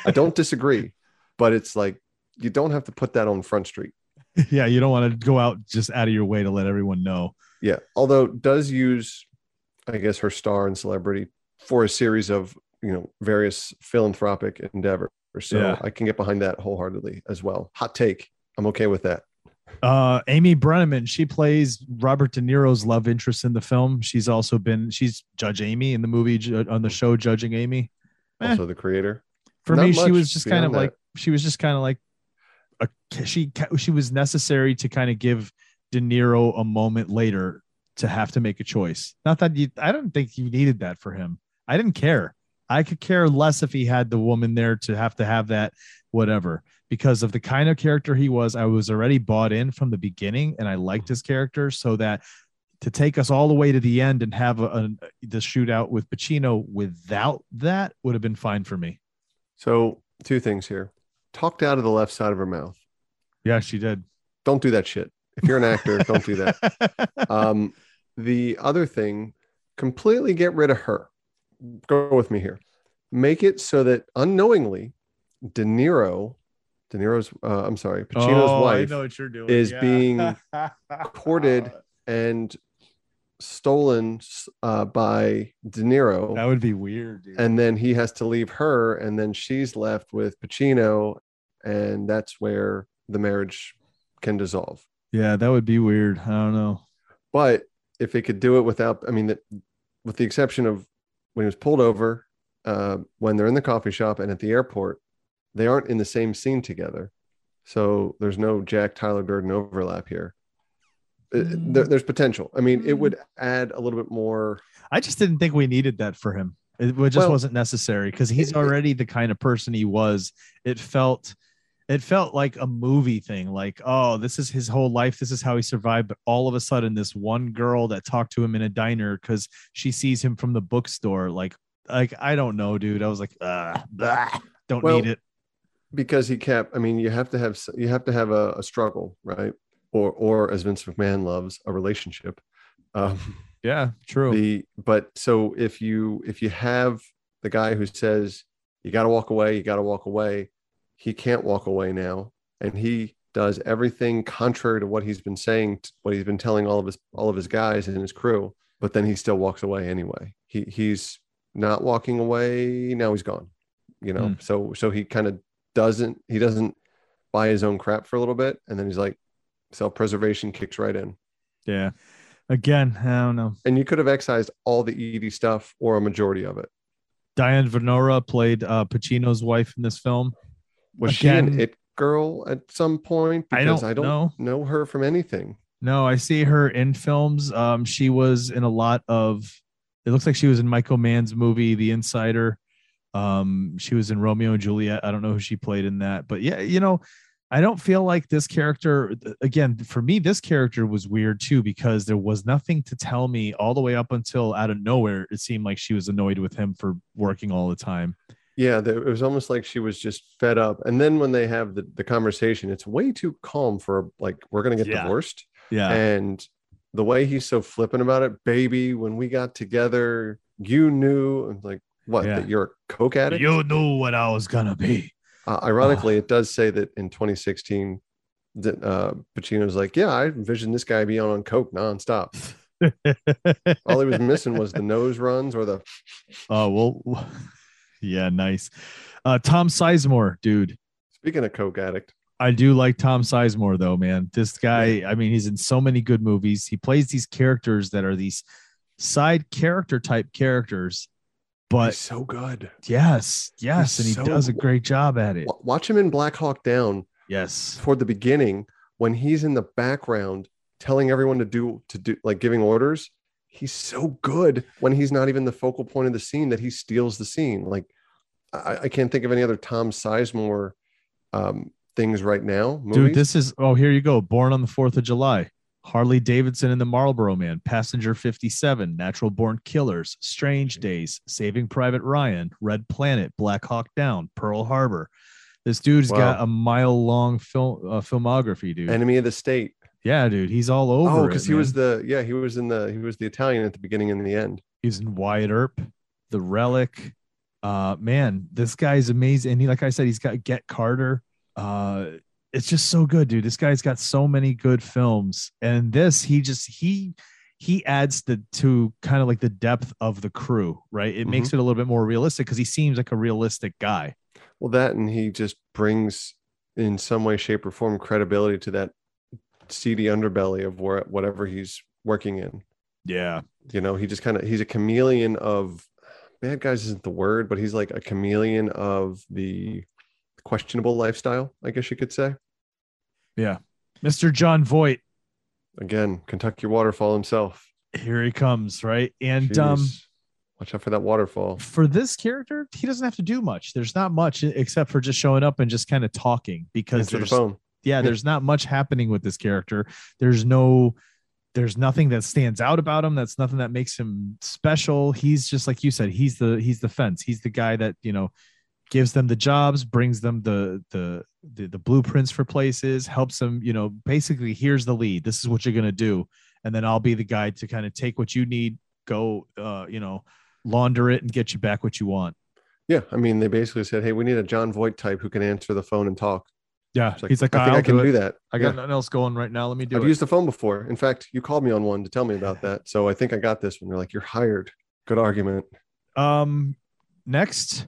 I don't disagree, but it's like you don't have to put that on Front Street. [laughs] yeah, you don't want to go out just out of your way to let everyone know. Yeah, although does use, I guess, her star and celebrity for a series of you know various philanthropic endeavors. So Yeah. I can get behind that wholeheartedly as well. Hot take. I'm okay with that. Uh, Amy Brenneman, she plays Robert De Niro's love interest in the film. She's also been she's Judge Amy in the movie on the show Judging Amy. Eh. Also the creator. For Not me, she was just kind of beyond like she was just kind of like a she she was necessary to kind of give De Niro a moment later to have to make a choice. Not that you, I don't think you needed that for him. I didn't care. I could care less if he had the woman there to have to have that, whatever, because of the kind of character he was. I was already bought in from the beginning, and I liked his character. So that to take us all the way to the end and have a, a the shootout with Pacino without that would have been fine for me. So two things here. Talked out of the left side of her mouth. Yeah, she did. Don't do that shit. If you're an actor, [laughs] don't do that. Um, the other thing, completely get rid of her. Go with me here. Make it so that unknowingly, De Niro, De Niro's, uh, I'm sorry, Pacino's Oh, wife I know what you're doing. is yeah. being [laughs] courted and stolen uh, by De Niro. That would be weird, dude. and then he has to leave her, and then she's left with Pacino, and that's where the marriage can dissolve. yeah, that would be weird. I don't know. But if it could do it without, I mean, that with the exception of when he was pulled over, uh, when they're in the coffee shop and at the airport, they aren't in the same scene together. So there's no Jack Tyler Durden overlap here. Uh, there- there's potential. I mean, it would add a little bit more. I just didn't think we needed that for him. It just Well- wasn't necessary because he's It- it- already the kind of person he was. It felt it felt like a movie thing, like, oh, this is his whole life. This is how he survived. But all of a sudden, this one girl that talked to him in a diner because she sees him from the bookstore, like, like I don't know, dude. I was like, ah, don't Well, need it. Because he kept i mean you have to have you have to have a, a struggle right? Or or as vince mcmahon loves a relationship. [laughs] Um Yeah, true. the but so if you if you have the guy who says you got to walk away you got to walk away he can't walk away now. And he does everything contrary to what he's been saying what he's been telling all of his all of his guys and his crew but then he still walks away anyway. He he's not walking away now he's gone you know? Hmm. so so he kind of doesn't he doesn't buy his own crap for a little bit and then he's like self-preservation kicks right in yeah. Again, I don't know. and you could have excised all the Edie stuff or a majority of it. Diane Venora played uh, Pacino's wife in this film. Was she an it girl at some point? I Because don't I don't know. know her from anything. No, I see her in films. Um, she was in a lot of. It looks like she was in Michael Mann's movie, The Insider. Um, she was in Romeo and Juliet. I don't know who she played in that, but yeah, you know, I don't feel like this character. Again, for me, this character was weird too because there was nothing to tell me all the way up until out of nowhere. It seemed like she was annoyed with him for working all the time. Yeah, there, it was almost like she was just fed up. And then when they have the, the conversation, it's way too calm for like we're gonna get Yeah. divorced. Yeah, And the way he's so flippant about it, baby, when we got together, you knew I'm like what Yeah. that you're a coke addict. you knew what I was gonna be. Uh, ironically, it does say that in 2016, that uh, Pacino's like, yeah, I envisioned this guy being on coke nonstop. [laughs] All he was missing was the nose runs or the Oh well, [laughs] yeah, nice. Uh, Tom Sizemore, dude. speaking of coke addict. I do like Tom Sizemore though, man. This guy, I mean, he's in so many good movies. He plays these characters that are these side character type characters, but He's so good. yes, yes, He's and he does a great job at it. Watch him in Black Hawk Down Yes, toward the beginning when he's in the background telling everyone to do to do like giving orders. He's so good when he's not even the focal point of the scene that he steals the scene. Like I, I can't think of any other Tom Sizemore um, things right now. dude, this is oh, here you go. Born on the Fourth of July. Harley Davidson and the Marlboro Man, Passenger 57, Natural Born Killers, Strange Days, Saving Private Ryan, Red Planet, Black Hawk Down, Pearl Harbor. This dude's Wow. got a mile long film uh, filmography, dude. Enemy of the State. yeah, dude, he's all over. Oh, because he was the yeah he was in the he was the Italian at the beginning and the end. he's in Wyatt Earp, The Relic. Uh, man, this guy's amazing. And he, like I said, he's got Get Carter. Uh, it's just so good, dude. This guy's got so many good films, and this he just he he adds the to kind of like the depth of the crew, right? It makes mm-hmm. it a little bit more realistic because he seems like a realistic guy. Well, that and he just brings in some way, shape, or form credibility to that seedy underbelly of where whatever he's working in. Yeah, You know, he just kind of he's a chameleon of bad guys isn't the word, but he's like a chameleon of the questionable lifestyle, I guess you could say. yeah. Mr. Jon Voight, Again, Kentucky waterfall himself. here he comes, right? And um, watch out for that waterfall. for this character, he doesn't have to do much. There's not much except for just showing up and just kind of talking because Answer the there's phone. yeah, there's not much happening with this character. There's no there's nothing that stands out about him. That's nothing that makes him special. He's just like you said, he's the he's the fence. He's the guy that, you know, gives them the jobs, brings them the the the, the blueprints for places, helps them, you know, basically here's the lead. This is what you're going to do and then I'll be the guy to kind of take what you need, go uh, you know, launder it and get you back what you want. Yeah, I mean, they basically said, "Hey, we need a Jon Voight type who can answer the phone and talk." Yeah, It's he's like, I think I'll I can do, do, that. I got Yeah. nothing else going right now. Let me do it. I've it. used the phone before. In fact, you called me on one to tell me about that. So I think I got this one. You're like, you're hired. Good argument. Um, next,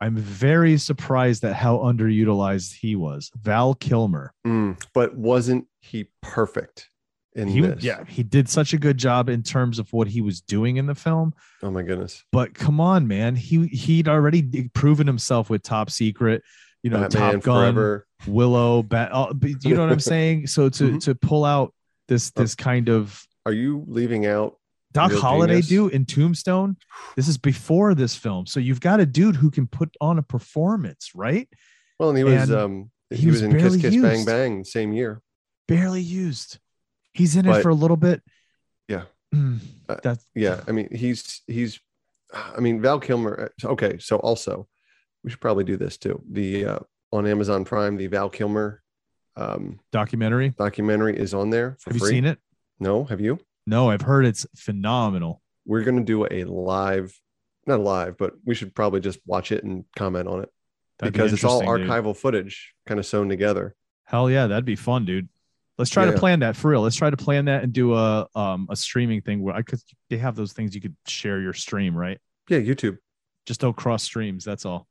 I'm very surprised at how underutilized he was. Val Kilmer. Mm, but wasn't he perfect in He, this? yeah, he did such a good job in terms of what he was doing in the film. Oh my goodness. But come on, man, he he'd already proven himself with Top Secret. You know, Batman Top Gun. Forever. Willow. Bat, you know what I'm [laughs] saying? So to Mhm. to pull out this this kind of Are you leaving out? Doc Real Holliday genius. do in Tombstone. This is before this film, so you've got a dude who can put on a performance, right? Well, and he was And um he, he was, was in Kiss Kiss Bang used. Bang the same year. Barely used. He's in it for a little bit. Yeah. Mm, Uh, Yeah, I mean he's he's I mean Val Kilmer. uh, Okay, so also we should probably do this too. The uh, on Amazon Prime, the Val Kilmer um, documentary. documentary is on there. For Have you seen it? No, have you? No, I've heard it's phenomenal. We're gonna do a live, not live, but we should probably just watch it and comment on it That'd be because it's all interesting, dude. archival footage kind of sewn together. Hell yeah, that'd be fun, dude. Let's try Yeah. to plan that for real. Let's try to plan that and do a um a streaming thing where I could they have those things you could share your stream, right? Yeah, YouTube. Just don't cross streams. That's all.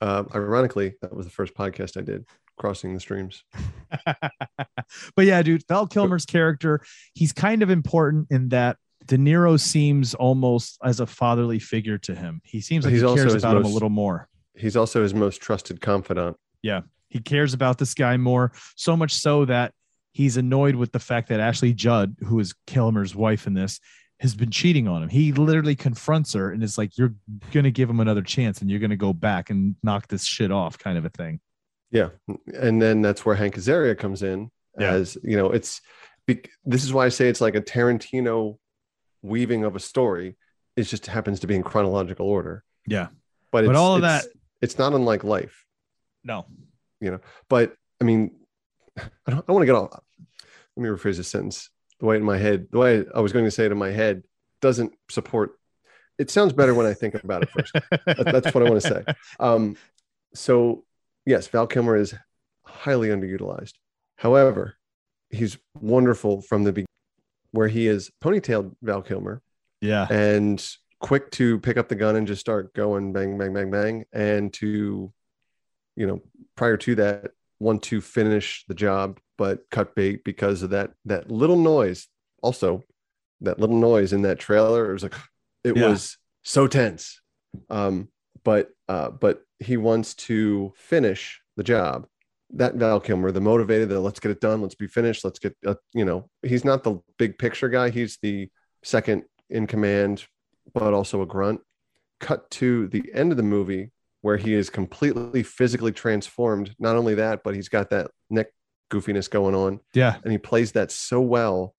Uh, ironically, that was the first podcast I did, crossing the streams. [laughs] but yeah, dude, Val Kilmer's character, he's kind of important in that De Niro seems almost as a fatherly figure to him. He seems like He's he cares about him a little more. He's also his most trusted confidant. Yeah. He cares about this guy more, so much so that he's annoyed with the fact that Ashley Judd, who is Kilmer's wife in this, has been cheating on him. He literally confronts her and is like, You're gonna give him another chance and you're gonna go back and knock this shit off, kind of a thing. Yeah, and then that's where Hank Azaria comes in. Yeah. As you know, it's this is why I say it's like a Tarantino weaving of a story. It just happens to be in chronological order. Yeah. But But all of it's- that- it's not unlike life. No. you know but i mean i don't, I want to get all. let me rephrase this sentence the way in my head the way i was going to say it in my head doesn't support it sounds better when i think about it first That- that's what i want to say um so yes val kilmer is highly underutilized however he's wonderful from the beginning where he is ponytailed val kilmer Yeah. and quick to pick up the gun and just start going bang bang bang bang and to you know prior to that want to finish the job but cut bait because of that that little noise also that little noise in that trailer it was like it Yeah. was so tense um but uh but he wants to finish the job. That val kilmer the motivated the let's get it done. Let's be finished. Let's get uh, you know he's not the big picture guy. He's the second in command but also a grunt. Cut to the end of the movie where he is completely physically transformed. Not only that but he's got that neck goofiness going on. Yeah. and he plays that so well.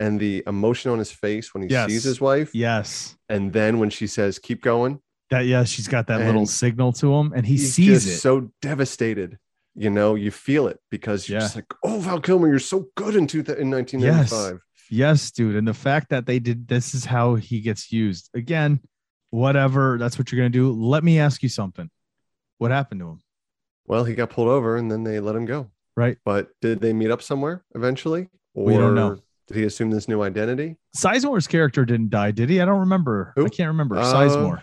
And the emotion on his face when he Yes. sees his wife. Yes. and then when she says keep going That yeah, she's got that little signal to him and he sees it. so devastated you know you feel it because you're Yeah. just like oh val kilmer you're so good in, two, in 1995 Yes, dude. And the fact that they did this is how he gets used. Again, whatever, that's what you're gonna do. Let me ask you something. What happened to him? well he got pulled over and then they let him go Right. but did they meet up somewhere eventually or We don't know. did he assume this new identity Sizemore's character didn't die, did he? I don't remember. Who? I can't remember. Uh, Sizemore.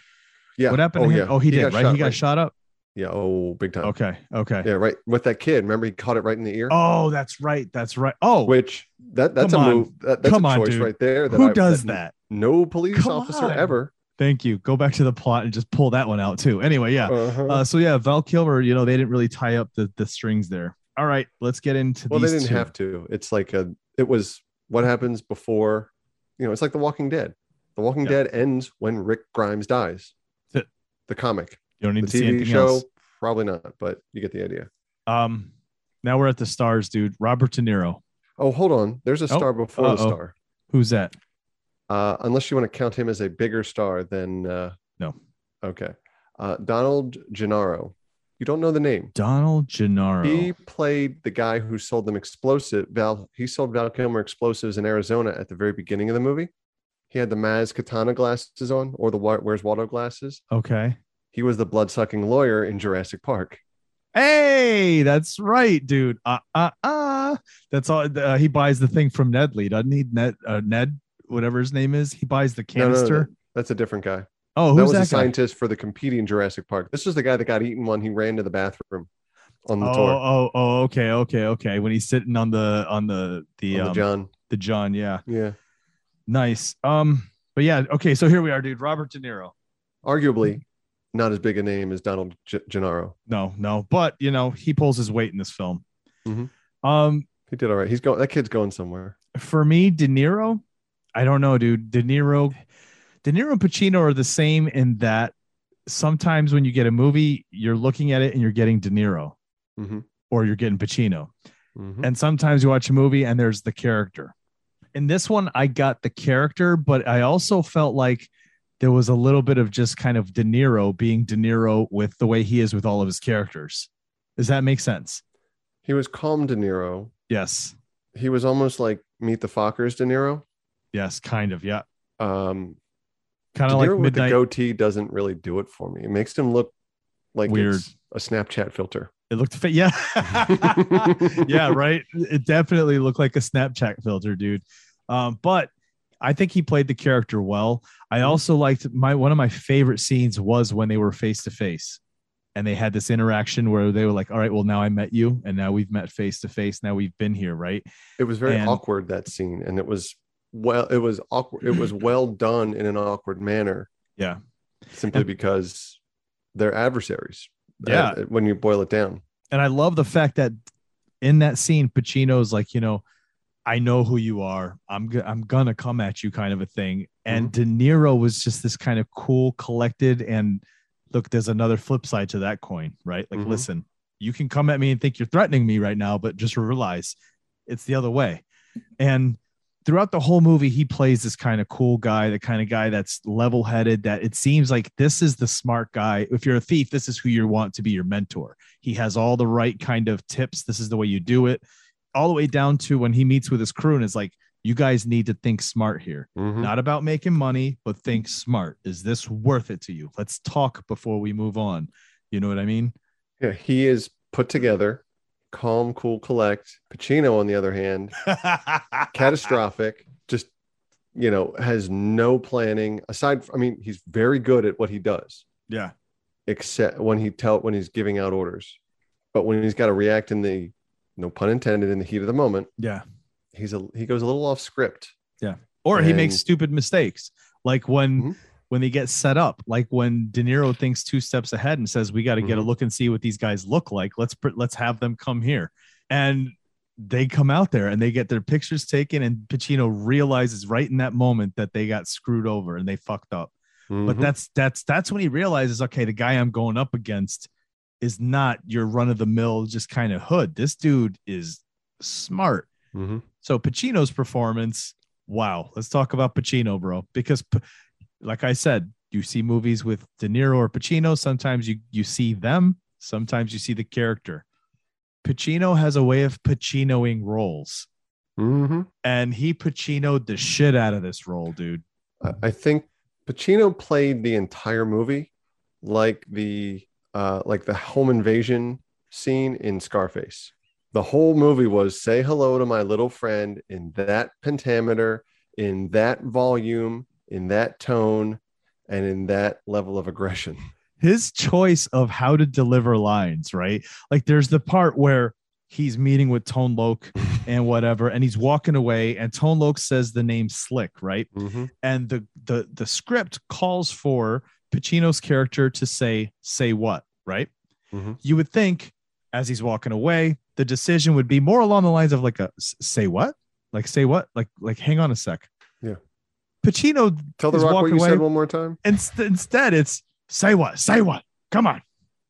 Yeah What happened oh, to him? yeah. Oh, he, did, right? shot, he got shot up. yeah oh big time Okay. Okay. yeah right with that kid remember he caught it right in the ear Oh, that's right. That's right. Oh, which that that's a on. move that, that's Come a on, choice dude. right there that who I- does that? no police Come officer on. ever Thank you. Go back to the plot and just pull that one out too. Anyway, yeah. Uh-huh. Uh, so yeah, Val Kilmer, you know, they didn't really tie up the, the strings there. All right, let's get into well they didn't two. have to it's like a it was what happens before you know it's like the walking dead the walking Yeah. dead ends when rick grimes dies. The comic You don't need the to see tv anything show else. probably not but you get the idea Um, now we're at the stars, dude. Robert De Niro. oh hold on there's a Oh, star before the uh-oh. star Who's that? uh unless you want to count him as a bigger star than uh No. okay uh donald gennaro you don't know the name Donald Gennaro. He played the guy who sold them explosive. Val. He sold Val Kilmer explosives in Arizona at the very beginning of the movie. He had the Maz Katana glasses on, or the Where's Waldo glasses. okay. He was the blood sucking lawyer in Jurassic Park. Hey, that's right, dude. Uh, uh, uh. That's all. Uh, he buys the thing from Nedley, doesn't he? Ned, uh, Ned, whatever his name is. He buys the No, no, no, canister. that's a different guy. Oh, that was that, a guy? scientist for the competing Jurassic Park. This was the guy that got eaten when he ran to the bathroom on the Oh, tour. oh, oh, okay, okay, okay. When he's sitting on the on the the on the um, John. the John, yeah, Yeah. Nice. Um, but yeah, okay. So here we are, dude. Robert De Niro. Arguably not as big a name as Donald G- Gennaro. No, no, but you know he pulls his weight in this film. Mhm. Um, He did all right. He's going. That kid's going somewhere. for me, De Niro, I don't know, dude. De Niro, De Niro and Pacino are the same in that sometimes when you get a movie, you're looking at it and you're getting De Niro hmm or you're getting Pacino. hmm And sometimes you watch a movie and there's the character. In this one, I got the character, but I also felt like there was a little bit of just kind of De Niro being De Niro with the way he is with all of his characters. Does that make sense? He was calm De Niro. Yes. He was almost like Meet the Fockers De Niro. Yes, kind of. Yeah. Um, Kind of like with the goatee doesn't really do it for me. It makes him look like Weird. it's a Snapchat filter. It looked fit. Yeah. [laughs] [laughs] yeah. Right. It definitely looked like a Snapchat filter, dude. Um, but I think he played the character well. I also liked my one of my favorite scenes was when they were face to face and they had this interaction where they were like, All right, well, now I met you, and now we've met face to face. Now we've been here, right? It was very And- awkward that scene, and it was well. It was awkward. It was well done in an awkward manner, Yeah. simply And- because they're adversaries. Yeah. uh, when you boil it down. And I love the fact that in that scene, Pacino's like, you know, I know who you are. I'm go- I'm gonna come at you, kind of a thing. And De Niro was just this kind of cool, collected, and look, there's another flip side to that coin, right? Like, Mhm. listen, you can come at me and think you're threatening me right now, but just realize it's the other way. And throughout the whole movie, he plays this kind of cool guy, the kind of guy that's level headed, that it seems like this is the smart guy. If you're a thief, this is who you want to be your mentor. He has all the right kind of tips. This is the way you do it, all the way down to when he meets with his crew and is like, you guys need to think smart here. Mhm. Not about making money, but think smart. Is this worth it to you? Let's talk before we move on. You know what I mean? Yeah, he is put together, calm, cool, collect. Pacino, on the other hand, [laughs] catastrophic. Just you know, has no planning. Aside, From, I mean, he's very good at what he does, Yeah. except when he tell when he's giving out orders. But when he's got to react in the no pun intended in the heat of the moment, Yeah. he's a he goes a little off script. Yeah. Or he makes stupid mistakes. Like when Mhm. when they get set up, like when De Niro thinks two steps ahead and says, "We got to get a Mhm. look and see what these guys look like. Let's let's have them come here." And they come out there and they get their pictures taken, and Pacino realizes right in that moment that they got screwed over and they fucked up. But Mhm. that's that's that's when he realizes, okay, the guy I'm going up against is not your run of the mill, just kind of hood. This dude is smart. Mhm. So Pacino's performance, wow. Let's talk about Pacino, bro. Because, like I said, you see movies with De Niro or Pacino. Sometimes you you see them. Sometimes you see the character. Pacino has a way of Pacinoing roles, Mhm. and he Pacinoed the shit out of this role, dude. I think Pacino played the entire movie like the uh, like the home invasion scene in Scarface. The whole movie was say hello to my little friend in that pentameter, in that volume, in that tone, and in that level of aggression. [laughs] his choice of how to deliver lines, right? Like there's the part where he's meeting with Tone Loc [laughs] and whatever, and he's walking away, and Tone Loc says the name Slick, right? Mhm. And the the the script calls for Pacino's character to say say what, right? Mhm. You would think as he's walking away, the decision would be more along the lines of like a say what, like say what, like like hang on a sec. Yeah. Pacino Tell the rock what you said one more time. Inst- instead, it's say what, say what. Come on,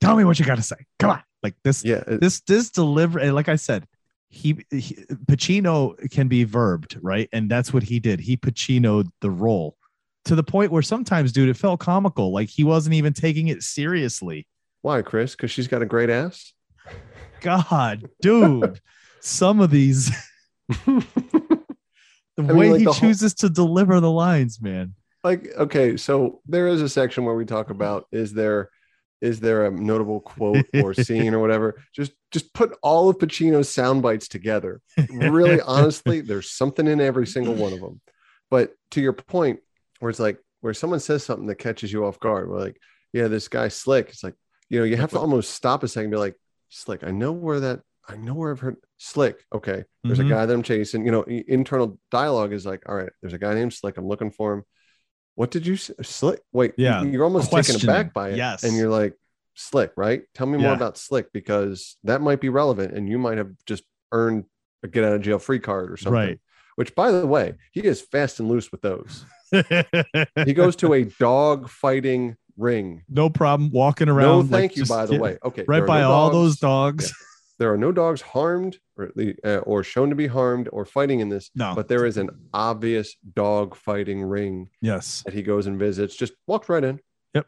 tell me what you got to say. Come on, like this. Yeah, it- This this deliver. Like I said, he, he Pacino can be verbed, right? And that's what he did. He Pacinoed the role to the point where sometimes, dude, it felt comical. Like he wasn't even taking it seriously. Why, Chris? Because she's got a great ass. God, dude, [laughs] some of these. [laughs] The mean, way like he the whole- chooses to deliver the lines, man. like okay so there is a section where we talk about is there is there a notable quote or [laughs] scene or whatever just just put all of pacino's sound bites together really honestly there's something in every single one of them but to your point where it's like where someone says something that catches you off guard we're like yeah this guy slick it's like you know you have to almost stop a second and be like slick i know where that i know where i've heard slick okay there's Mhm. a guy that i'm chasing you know internal dialogue is like all right there's a guy named slick i'm looking for him What did you say? Slick? Wait, Yeah, you're almost taken aback by it. Yes. and you're like, Slick, right? Tell me more about Slick because that might be relevant, and you might have just earned a get out of jail free card or something. Right. Which, by the way, he is fast and loose with those. He goes to a [laughs] dog fighting ring. no problem walking No, around. like, thank you. By the way, okay, right by no all those dogs. There are no dogs harmed or uh, or shown to be harmed or fighting in this. No. but there is an obvious dog fighting ring Yes. that he goes and visits. Just walked right in. Yep.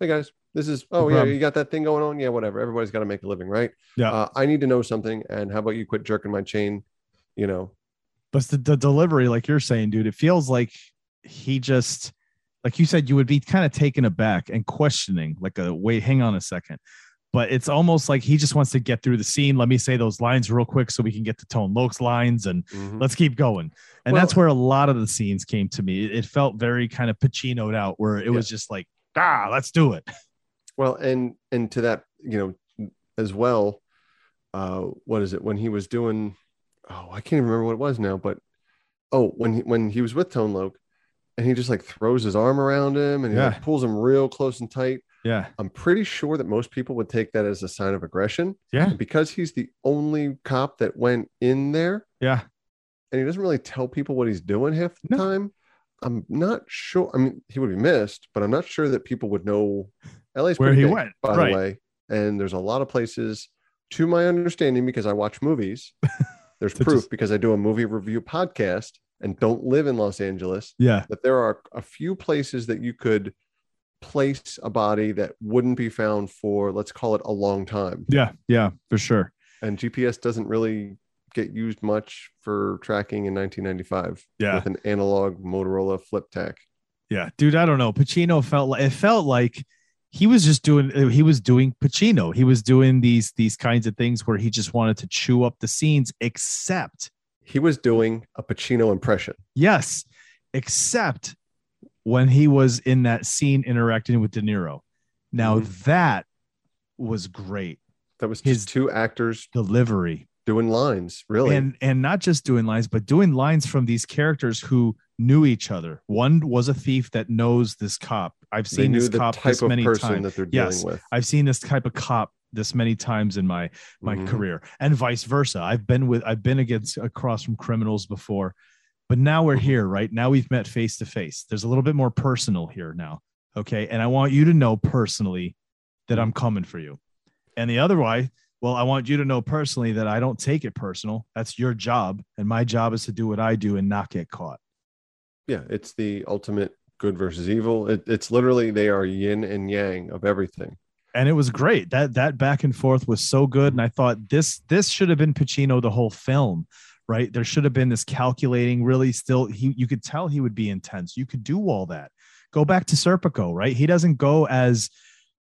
Hey guys, this is. No Oh yeah, problem. you got that thing going on. Yeah, whatever. Everybody's got to make a living, right? Yeah. Uh, I need to know something, and how about you quit jerking my chain? You know, But the, the delivery, like you're saying, dude, it feels like he just, like you said, you would be kind of taken aback and questioning, like a wait, hang on a second. But it's almost like he just wants to get through the scene. Let me say those lines real quick so we can get to Tone Loc's lines and Mhm. let's keep going. And Well- that's where a lot of the scenes came to me. It, it felt very kind of Pacinoed out, where it was just like, ah, let's do it. [laughs] Well, and and to that, you know, as well. Uh, what is it when he was doing? Oh, I can't even remember what it was now. But oh, when he when he was with Tone Loc, and he just like throws his arm around him and he like, pulls him real close and tight. Yeah. I'm pretty sure that most people would take that as a sign of aggression. Yeah. And because he's the only cop that went in there Yeah. and he doesn't really tell people what he's doing half the time, I'm not sure. I mean, he would be missed, but I'm not sure that people would know LA's Where pretty he big, went, by right. the way. And there's a lot of places, to my understanding, because I watch movies, [laughs] there's proof just- because I do a movie review podcast and don't live in Los Angeles Yeah. that there are a few places that you could place a body that wouldn't be found for let's call it a long time Yeah. Yeah. For sure. and gps doesn't really get used much for tracking in 1995 Yeah. with an analog motorola flip tack Yeah, dude, I don't know. Pacino felt like it felt like he was just doing he was doing Pacino. He was doing these these kinds of things where he just wanted to chew up the scenes except he was doing a pacino impression yes, except when he was in that scene interacting with De Niro. Now Mhm. that was great that was His two actors delivery. Doing lines really. And and not just doing lines but doing lines from these characters who knew each other. One was a thief that knows this cop. I've seen this cop type this of many person times that they're dealing yes with. I've seen this type of cop this many times in my my Mhm. career and vice versa. I've been with i've been against across from criminals before but now we're here right? Now we've met face to face. There's a little bit more personal here now okay? And i want you to know personally that i'm coming for you. And the other way well i want you to know personally that i don't take it personal. That's your job and my job is to do what i do and not get caught. Yeah it's the ultimate good versus evil. It, it's literally they are yin and yang of everything. And it was great. That that back and forth was so good and i thought this this should have been pacino the whole film right? There should have been this calculating really still he you could tell he would be intense. You could do all that. Go back to serpico right? He doesn't go as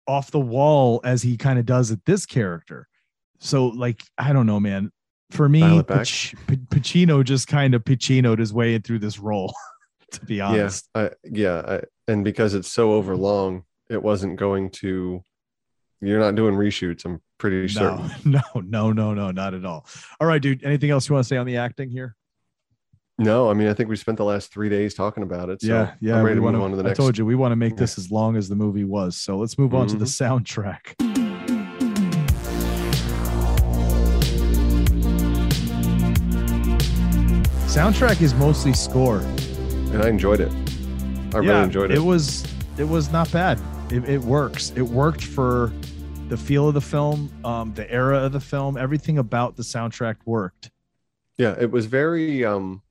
off the wall as he kind of does at this character so like i don't know man for me. Pac- pacino just kind of pacinoed his way through this role [laughs] to be honest Yeah, I, yeah, I, and because it's so overlong, it wasn't going to. You're not doing reshoots. I'm pretty certain. no [laughs] no no no no not at all all right dude anything else you want to say on the acting here No, I mean, I think we spent the last three days talking about it. So yeah, yeah. I'm ready to wanna, on to the next. I told you we want to make this as long as the movie was. So let's move on to the Mm-hmm. soundtrack. Soundtrack is mostly score. and I enjoyed it. I yeah, really enjoyed it. It was it was not bad. It, it works. It worked for the feel of the film, um, the era of the film. Everything about the soundtrack worked. yeah, it was very. um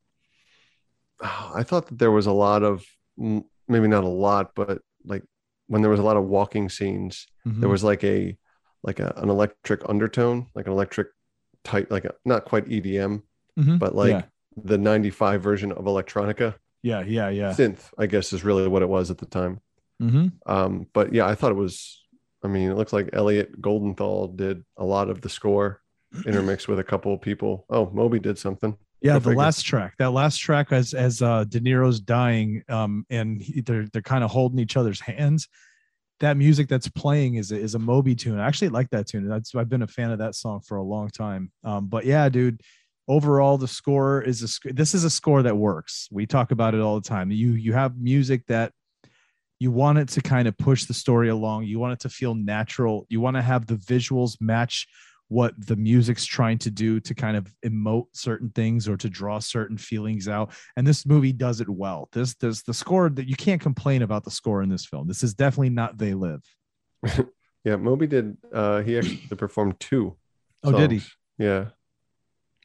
I thought that there was a lot of maybe not a lot, but like when there was a lot of walking scenes, Mhm. there was like a like a, an electric undertone, like an electric type, like a, not quite EDM, Mhm. but like Yeah. The 95 version of electronica Yeah, yeah, yeah. synth i guess is really what it was at the time hmm um but yeah i thought it was i mean it looks like elliot goldenthal did a lot of the score [clears throat] intermixed with a couple of people oh moby did something Yeah, Go the figure. last track. That last track as as uh De Niro's dying, um, and he, they're they're kind of holding each other's hands. That music that's playing is a, is a Moby tune. I actually like that tune. That's I've been a fan of that song for a long time. Um, but yeah, dude, overall the score is a sc- this is a score that works we talk about it all the time you you have music that you want it to kind of push the story along you want it to feel natural you want to have the visuals match what the music's trying to do to kind of emote certain things or to draw certain feelings out and this movie does it well this this the score that you can't complain about the score in this film this is definitely not they live [laughs] Yeah, Moby did. Uh, he actually performed two. Oh, did he? Yeah.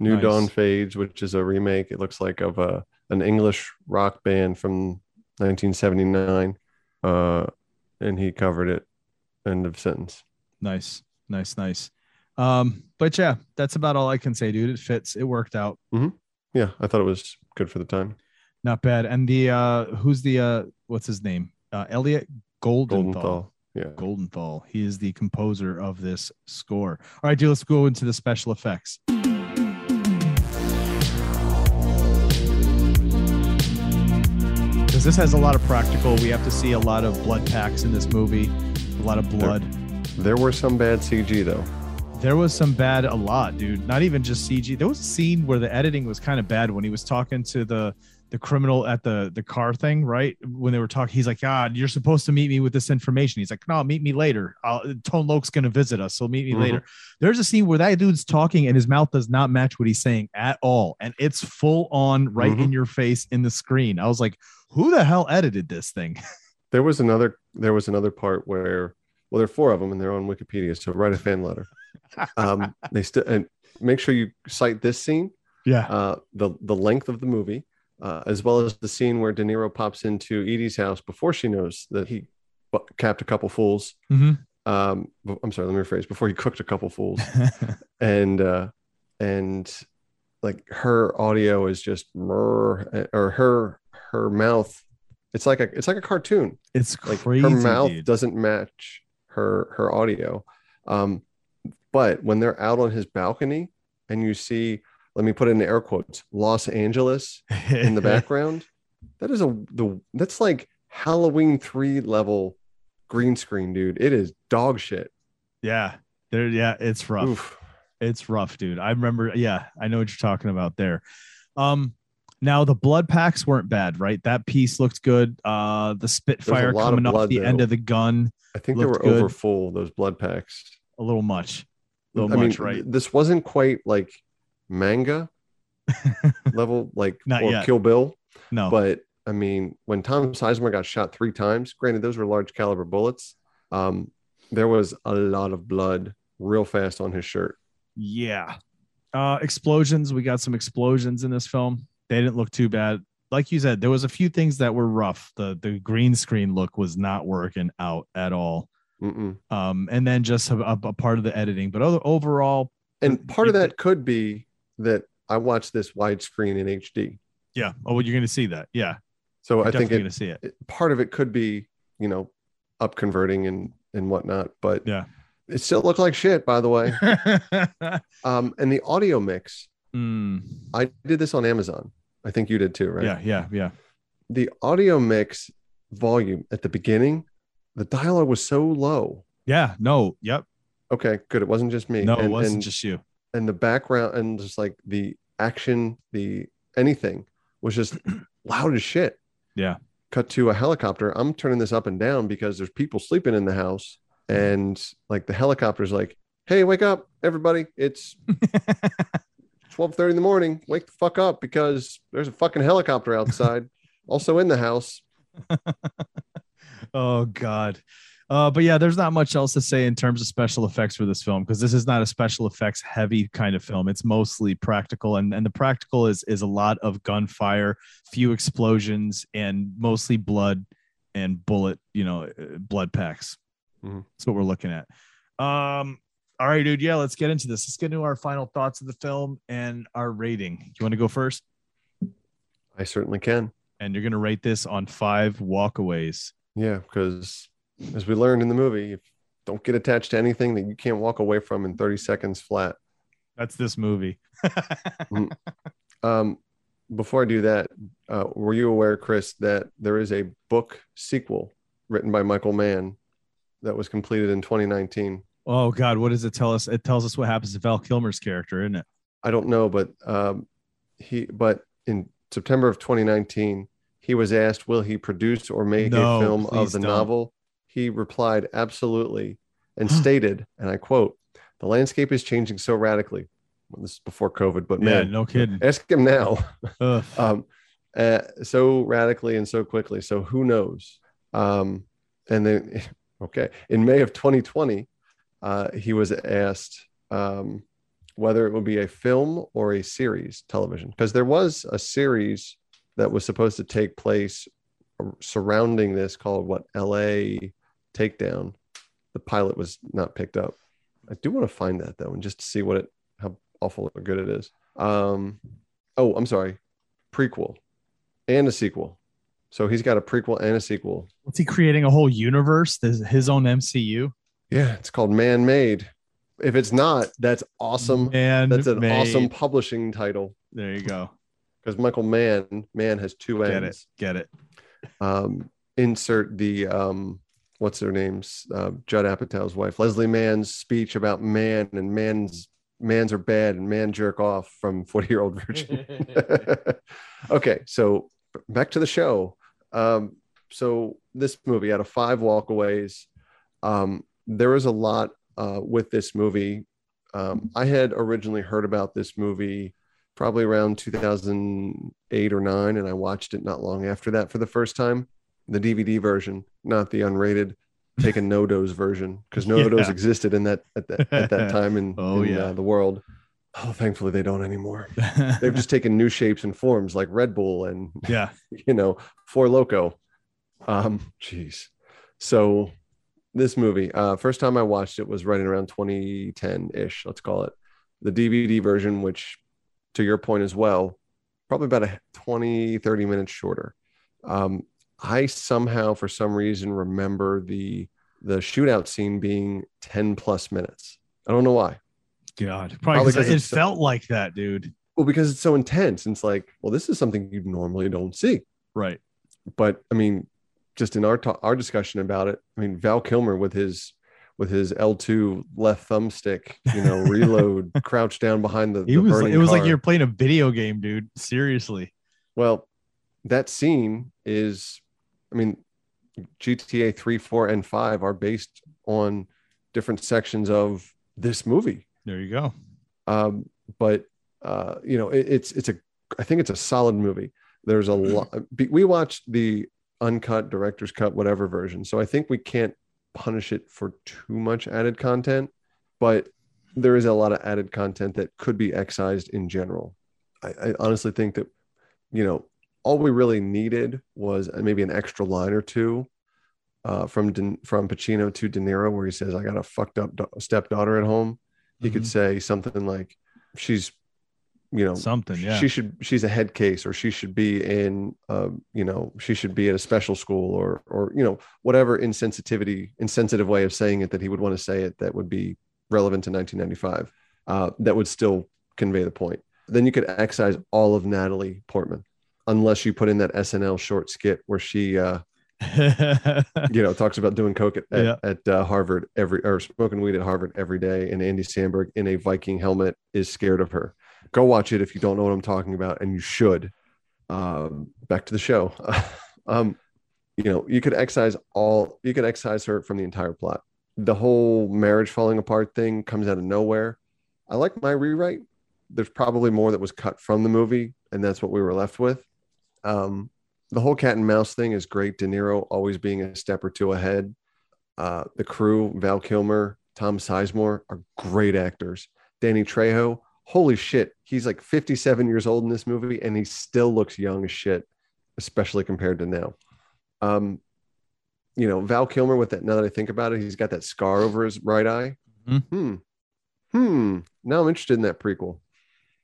New Nice. Dawn Fades, which is a remake. It looks like of a an English rock band from 1979, uh, and he covered it. End of sentence. nice nice nice um but yeah that's about all i can say dude it fits it worked out Yeah, I thought it was good for the time. not bad and the uh who's the uh what's his name uh elliot goldenthal Goldenthal. Yeah. goldenthal he is the composer of this score all right dude let's go into the special effects this has a lot of practical we have to see a lot of blood packs in this movie a lot of blood There were some bad CG though. There was some bad, a lot, dude. Not even just CG. There was a scene where the editing was kind of bad when he was talking to the the criminal at the the car thing, right? When they were talking, he's like, "Ah, you're supposed to meet me with this information." He's like, "No, meet me later. I'll, Tone Loc's gonna visit us, so meet me Mhm. later." There's a scene where that dude's talking and his mouth does not match what he's saying at all, and it's full on right Mhm. in your face in the screen. I was like, "Who the hell edited this thing?" [laughs] There was another. There was another part where, well, there are four of them, and they're on Wikipedia. So write a fan letter. Um, [laughs] they still and make sure you cite this scene, Yeah, uh, the the length of the movie, uh, as well as the scene where De Niro pops into Edie's house before she knows that he bu- capped a couple fools. hmm Um, I'm sorry, let me rephrase. Before he cooked a couple fools, [laughs] and uh, and like her audio is just murr, or her her mouth. It's like a it's like a cartoon it's like crazy. her mouth dude. doesn't match her her audio um but when they're out on his balcony and you see let me put it in air quotes los angeles in the [laughs] background that is a the that's like halloween 3 level green screen dude it is dog shit Yeah, there. Yeah, it's rough. Oof. It's rough, dude. I remember. Yeah, I know what you're talking about there. Um, now the blood packs weren't bad, right? That piece looked good. Uh, the Spitfire of coming off the end of the gun, i think they were good. over full those blood packs a little much, a little I mean, much, right? this wasn't quite like manga [laughs] level like Not or yet. kill bill No, But I mean, when Tom Sizemore got shot three times, granted those were large caliber bullets, um, there was a lot of blood real fast on his shirt. yeah. Uh, explosions. We got some explosions in this film. They didn't look too bad. Like you said, there was a few things that were rough. The the green screen look was not working out at all. Mm-mm. Um, and then just a, a, part of the editing, but other, overall, And part of that could be that I watched this widescreen in HD. yeah. Oh, well, you're going to see that. Yeah, So you're I think it, going to see it. it- part of it could be, you know, up converting and and whatnot. But Yeah. it still looked like shit, by the way. [laughs] um, and the audio mix, Mm, I did this on Amazon. I think you did too, right? Yeah, yeah, yeah. The audio mix volume at the beginning, the dialogue was so low. Yeah, no, yep. Okay, good. It wasn't just me. No, it wasn't and, just you. and the background and just like the action, the anything was just [clears throat] loud as shit. Yeah. Cut to a helicopter. I'm turning this up and down because there's people sleeping in the house, and like the helicopter's like, "Hey, wake up, everybody! It's [laughs] 12:30 in the morning. Wake the fuck up because there's a fucking helicopter outside, [laughs] also in the house." [laughs] Oh God. Uh, but yeah, there's not much else to say in terms of special effects for this film because this is not a special effects heavy kind of film. It's mostly practical, and and the practical is is a lot of gunfire, few explosions, and mostly blood and bullet, you know, uh, blood packs. Mhm. That's what we're looking at. Um, all right, dude. Yeah, let's get into this. Let's get into our final thoughts of the film and our rating. You want to go first? I certainly can. And you're gonna rate this on five walkaways. Yeah, because as we learned in the movie, if don't get attached to anything that you can't walk away from in 30 seconds flat. That's this movie. [laughs] Um, before I do that, uh, were you aware, Chris, that there is a book sequel written by Michael Mann that was completed in 2019? Oh God, what does it tell us? It tells us what happens to Val Kilmer's character, isn't it? I don't know, but um, he but in September of 2019, he was asked, "Will he produce or make No, a film of the don't. novel?" He replied, "Absolutely," and stated, and I quote, "The landscape is changing so radically." Well, this is before COVID, but Yeah, man, no kidding. ask him now. [laughs] Um, uh, so radically and so quickly. So who knows? Um, and then, [laughs] okay, in May of 2020, uh, he was asked um, whether it would be a film or a series television, because there was a series that was supposed to take place surrounding this called what LA Takedown. The pilot was not picked up. I do want to find that though, and just to see what it, how awful or good it is. Um, oh, I'm sorry, prequel and a sequel. So he's got a prequel and a sequel. What's he creating a whole universe? His own MCU. Yeah, it's called Man Made. If it's not, that's awesome. Man that's an Made. awesome publishing title There you go. because Michael Mann, Man has two Get it. ends. Get it. Um, insert the um, what's their names? Uh, Judd Apatow's wife, Leslie Mann's speech about man and man's mans are bad and man jerk off from 40 year old virgin. [laughs] okay, so back to the show. Um, so this movie out of five walkaways, um, there was a lot uh, with this movie. Um, I had originally heard about this movie probably around 2008 or nine, and I watched it not long after that for the first time. The DVD version, not the unrated, taken NoDoz version, because [laughs] NoDoz Yeah. existed in that at that, at that time in, [laughs] Oh, in, yeah. uh, the world. Oh, thankfully they don't anymore. [laughs] They've just taken new shapes and forms like Red Bull and yeah. you know, Four Loko. Um, jeez. So this movie, uh, first time I watched it was right in around 2010 ish, let's call it. The DVD version, which to your point as well, probably about a 20, 30 minutes shorter. Um, I somehow, for some reason, remember the the shootout scene being 10 plus minutes. I don't know why. God. Probably, Probably it it's so- felt like that, dude. Well, because it's so intense. And it's like, well, this is something you normally don't see. Right. but I mean, just in our ta- our discussion about it, I mean, Val Kilmer with his with his L two left thumbstick, you know, [laughs] reload, crouched down behind the, He the was burning it was like you're playing a video game, dude. Seriously. well, that scene is, I mean, GTA three, four, and five are based on different sections of this movie. There you go. um, but uh, you know, it, it's it's a I think it's a solid movie. There's a [clears throat] lot. We watched the uncut director's cut, whatever version, so I think we can't punish it for too much added content, but there is a lot of added content that could be excised in general. I, I honestly think that you know all we really needed was maybe an extra line or two uh, from De, from Pacino to De Niro, where he says, "I got a fucked up da- stepdaughter at home." He could Mhm. say something like, "She's, you know, Something, yeah. she should she's a head case, or she should be in, uh, you know, she should be at a special school, or or you know, whatever insensitivity, insensitive way of saying it that he would want to say it that would be relevant to 1995, uh, that would still convey the point. Then you could excise all of Natalie Portman, unless you put in that SNL short skit where she, uh, [laughs] you know, talks about doing coke at, at, Yeah. at uh, Harvard every or smoking weed at Harvard every day, and Andy Samberg in a Viking helmet is scared of her. Go watch it if you don't know what I'm talking about, and you should. Um, back to the show. [laughs] um, you know, you could excise all. You could excise her from the entire plot. The whole marriage falling apart thing comes out of nowhere. I like my rewrite. There's probably more that was cut from the movie, and that's what we were left with. Um, the whole cat and mouse thing is great. De Niro always being a step or two ahead. Uh, the crew, Val Kilmer, Tom Sizemore are great actors. Danny Trejo, holy shit, he's like 57 years old in this movie, and he still looks young as shit, especially compared to now. Um, you know, Val Kilmer with that. Now that I think about it, he's got that scar over his right eye. Mhm. Hmm. Hmm. Now I'm interested in that prequel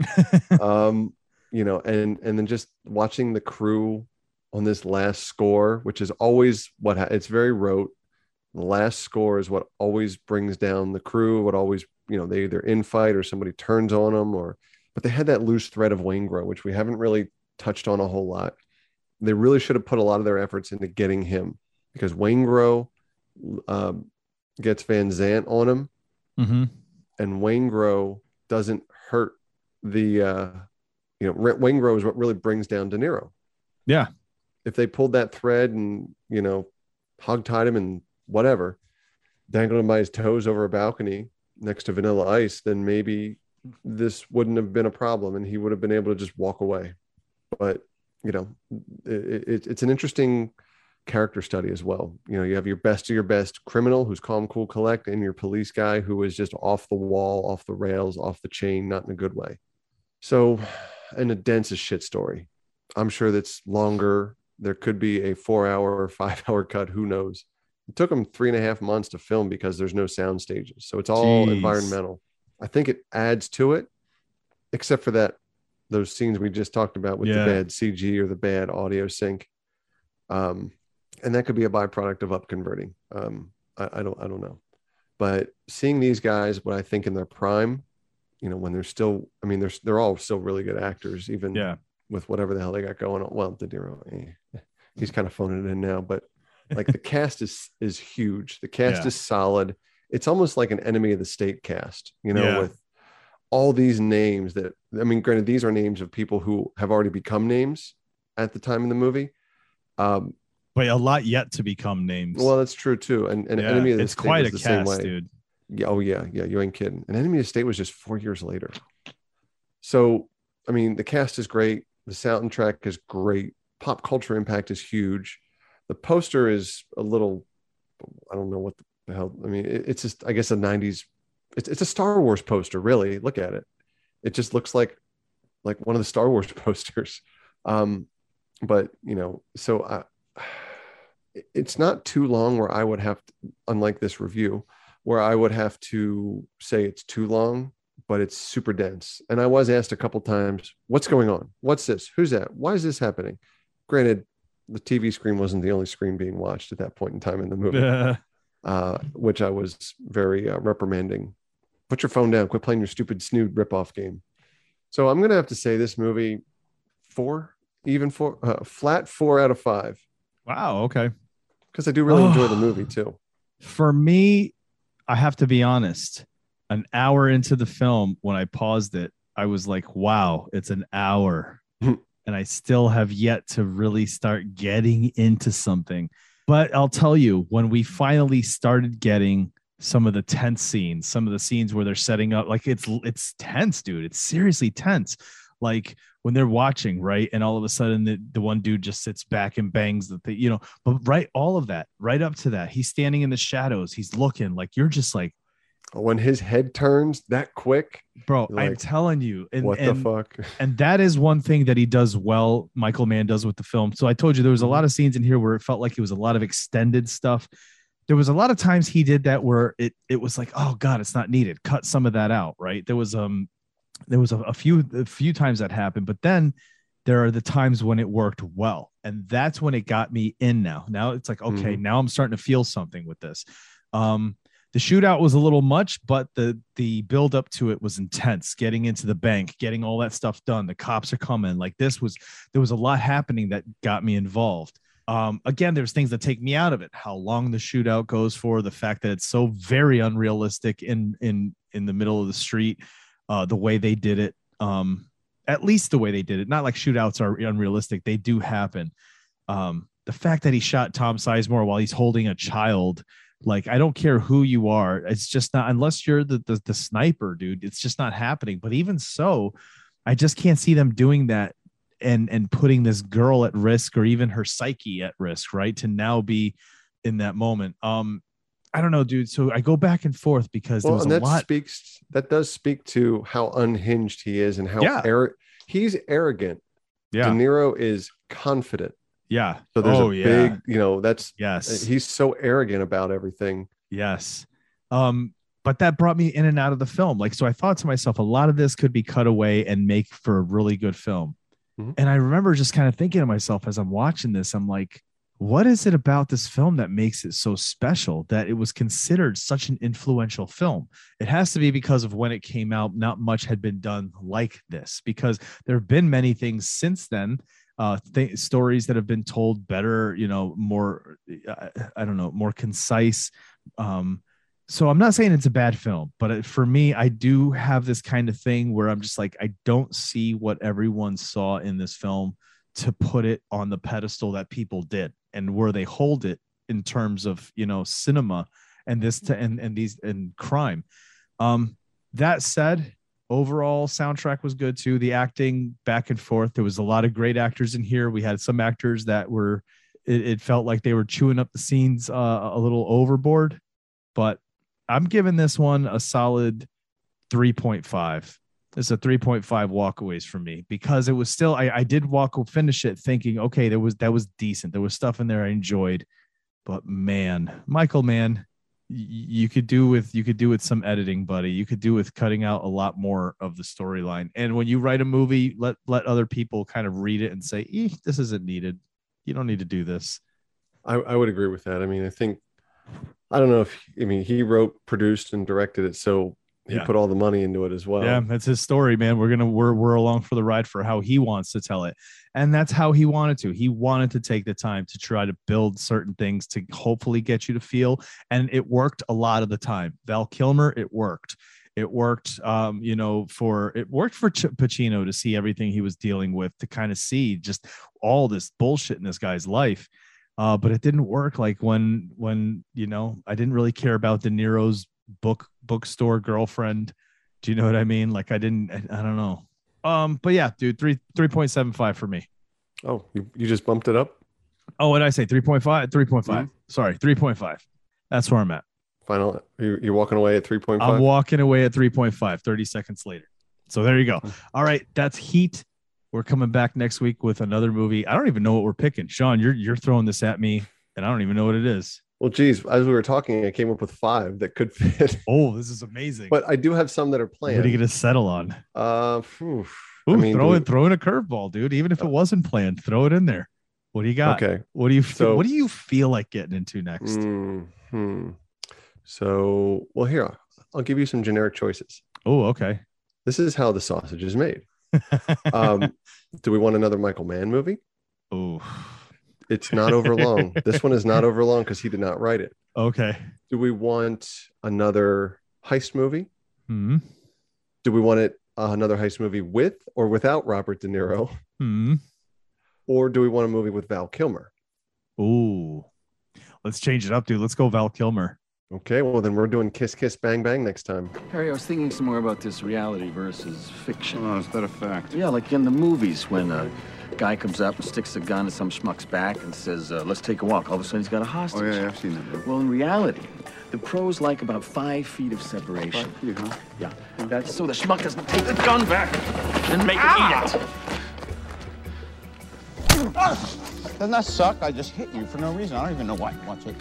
[laughs] um you know and and then just watching the crew on this last score which is always what ha- it's very rote the last score is what always brings down the crew what always you know they either infight or somebody turns on them or but they had that loose thread of Waingro which we haven't really touched on a whole lot they really should have put a lot of their efforts into getting him because Waingro um, gets Van Zant on him hmm and Waingro doesn't hurt the uh, you know Rent Waingro is what really brings down De Niro. Yeah. If they pulled that thread and you know hogtied him and whatever, dangling by his toes over a balcony next to Vanilla Ice, then maybe this wouldn't have been a problem and he would have been able to just walk away. But you know, it, it, it's an interesting character study as well. You know, you have your best of your best criminal who's calm, cool, collect, and your police guy who is just off the wall, off the rails, off the chain, not in a good way. So, and a dense as shit story. I'm sure that's longer. There could be a four hour or five hour cut. Who knows? It took them three and a half months to film because there's no sound stages. So it's all Jeez. environmental. I think it adds to it, except for that those scenes we just talked about with Yeah. the bad CG or the bad audio sync. Um, and that could be a byproduct of up converting. Um, I, I don't I don't know. But seeing these guys, what I think in their prime, you know, when they're still, I mean, they're they're all still really good actors, even Yeah. with whatever the hell they got going on. Well, De Niro, eh, [laughs] he's kind of phoning it in now, but like the cast is is huge. The cast Yeah. is solid. It's almost like an enemy of the state cast, you know, Yeah. with all these names that I mean, granted, these are names of people who have already become names at the time in the movie. Um, But a lot yet to become names. well, that's true too. And, and Yeah, enemy of the it's state quite a the same cast, way. dude. Yeah, oh yeah, yeah. You ain't kidding. And Enemy of the State was just four years later. So, I mean, the cast is great. The soundtrack is great. Pop culture impact is huge. The poster is a little, I don't know what the hell. I mean, it- it's just, I guess, a '90s. It's it's a Star Wars poster. Really, look at it. It just looks like like one of the Star Wars [laughs] posters. Um, but you know, so I, it's not too long where I would have, to, unlike this review, where I would have to say it's too long, but it's super dense. And I was asked a couple times, "What's going on? What's this? Who's that? Why is this happening?" Granted, the TV screen wasn't the only screen being watched at that point in time in the movie, [laughs] uh, which I was very uh, reprimanding. Put your phone down. Quit playing your stupid snood ripoff game. So I'm gonna have to say this movie four, even four, uh, flat four out of five, wow. Okay. because I do really [sighs] enjoy the movie too. For me, I have to be honest. An hour into the film, when I paused it, I was like, wow, it's an hour. [laughs] And I still have yet to really start getting into something. But I'll tell you, when we finally started getting some of the tense scenes, some of the scenes where they're setting up, like it's it's tense, dude. It's seriously tense. Like when they're watching, right? And all of a sudden the, the one dude just sits back and bangs the thing, you know, but right, all of that, right up to that. He's standing in the shadows, he's looking like you're just like, When his head turns that quick, bro, You're I'm telling you. And, what and, the fuck? [laughs] and that is one thing that he does well michael mann does with the film so i told you there was a lot of scenes in here where it felt like it was a lot of extended stuff there was a lot of times he did that where it it was like oh god it's not needed cut some of that out right there was um there was a, a few a few times that happened but then there are the times when it worked well and that's when it got me in now now it's like okay Mhm. now i'm starting to feel something with this um the shootout was a little much, but the the build up to it was intense. Getting into the bank, getting all that stuff done. The cops are coming. Like this was there was a lot happening that got me involved. Um, again, there's things that take me out of it. How long the shootout goes for, the fact that it's so very unrealistic in in in the middle of the street, uh, the way they did it. Um, at least the way they did it. Not like shootouts are unrealistic; they do happen. Um, the fact that he shot Tom Sizemore while he's holding a child like I don't care who you are, it's just not unless you're the, the the sniper, dude. It's just not happening. But even so, I just can't see them doing that and and putting this girl at risk or even her psyche at risk, right? To now be in that moment. Um, I don't know, dude. So I go back and forth because Well, and a that lot. speaks that does speak to how unhinged he is and how Yeah. arro- he's arrogant. yeah, De Niro is confident. Yeah. So there's oh a yeah. big, you know, that's yes. he's so arrogant about everything. Yes. Um, but that brought me in and out of the film. Like, so I thought to myself, a lot of this could be cut away and make for a really good film. Mhm. And I remember just kind of thinking to myself as I'm watching this, I'm like, what is it about this film that makes it so special that it was considered such an influential film? It has to be because of when it came out, not much had been done like this, because there have been many things since then uh th- stories that have been told better you know more uh, i don't know more concise um so I'm not saying it's a bad film, but for me, I do have this kind of thing where I'm just like, I don't see what everyone saw in this film to put it on the pedestal that people did and where they hold it in terms of you know cinema and this to and, and these and crime. Um, that said, overall soundtrack was good too. The acting back and forth. There was a lot of great actors in here. We had some actors that were it, it felt like they were chewing up the scenes uh, a little overboard, but I'm giving this one a solid 3.5. It's a 3.5 walkaways for me because it was still I, I did walk finish it thinking okay there was that was decent there was stuff in there I enjoyed but man Michael Mann you could do with you could do with some editing buddy. You could do with cutting out a lot more of the storyline. And when you write a movie let let other people kind of read it and say this isn't needed. You don't need to do this. I, I would agree with that. I mean, I think I don't know if I mean he wrote, produced, and directed it, so he Yeah. put all the money into it as well. yeah that's his story man. We're gonna we're we're along for the ride for how he wants to tell it. And that's how he wanted to. He wanted to take the time to try to build certain things to hopefully get you to feel. And it worked a lot of the time. Val kilmer it worked. It worked um you know for it worked for Ch- pacino to see everything he was dealing with to kind of see just all this bullshit in this guy's life. Uh, but it didn't work like when when you know i didn't really care about de niro's book bookstore girlfriend. Do you know what i mean? Like i didn't i, I don't know. Um but yeah dude three 3.75 for me. Oh, you, you just bumped it up. oh what did i say? 3.5 3.5 Mhm. sorry 3.5 that's where i'm at. Final. You, you're walking away at three point i'm walking away at 3.5 30 seconds later. So there you go. All right that's heat. We're coming back next week with another movie. I don't even know what we're picking. Sean you're you're throwing this at me and i don't even know what it is well, geez, as we were talking, I came up with five that could [laughs] fit, oh this is amazing but I do have some that are planned. what are you gonna settle on Uh. Ooh, I mean, throw do it, throw in a curveball, dude. Even if it wasn't planned, throw it in there. What do you got? Okay. What do you feel, So- what do you feel like getting into next? Hmm. So, well, here I'll give you some generic choices. Oh, okay. This is how the sausage is made. [laughs] Um, do we want another Michael Mann movie? oh, It's not over long. [laughs] this one is not over long because he did not write it. okay. Do we want another heist movie? Hmm. Do we want it uh, another heist movie with or without Robert De Niro? Hmm. Or do we want a movie with Val Kilmer? Ooh. Let's change it up, dude. Let's go Val Kilmer. Okay, well then we're doing Kiss Kiss Bang Bang next time. Harry, I was thinking some more about this reality versus fiction. Oh, is that a fact? Yeah, like in the movies when a guy comes up and sticks a gun in some schmuck's back and says, uh, let's take a walk. All of a sudden he's got a hostage. Oh, yeah, yeah, I've seen that movie. Well, in reality, the pros like about five feet of separation. Five feet, huh? Yeah, that's so the schmuck doesn't take the gun back and make him eat it. Doesn't that suck? I just hit you for no reason. I don't even know why. Watch it.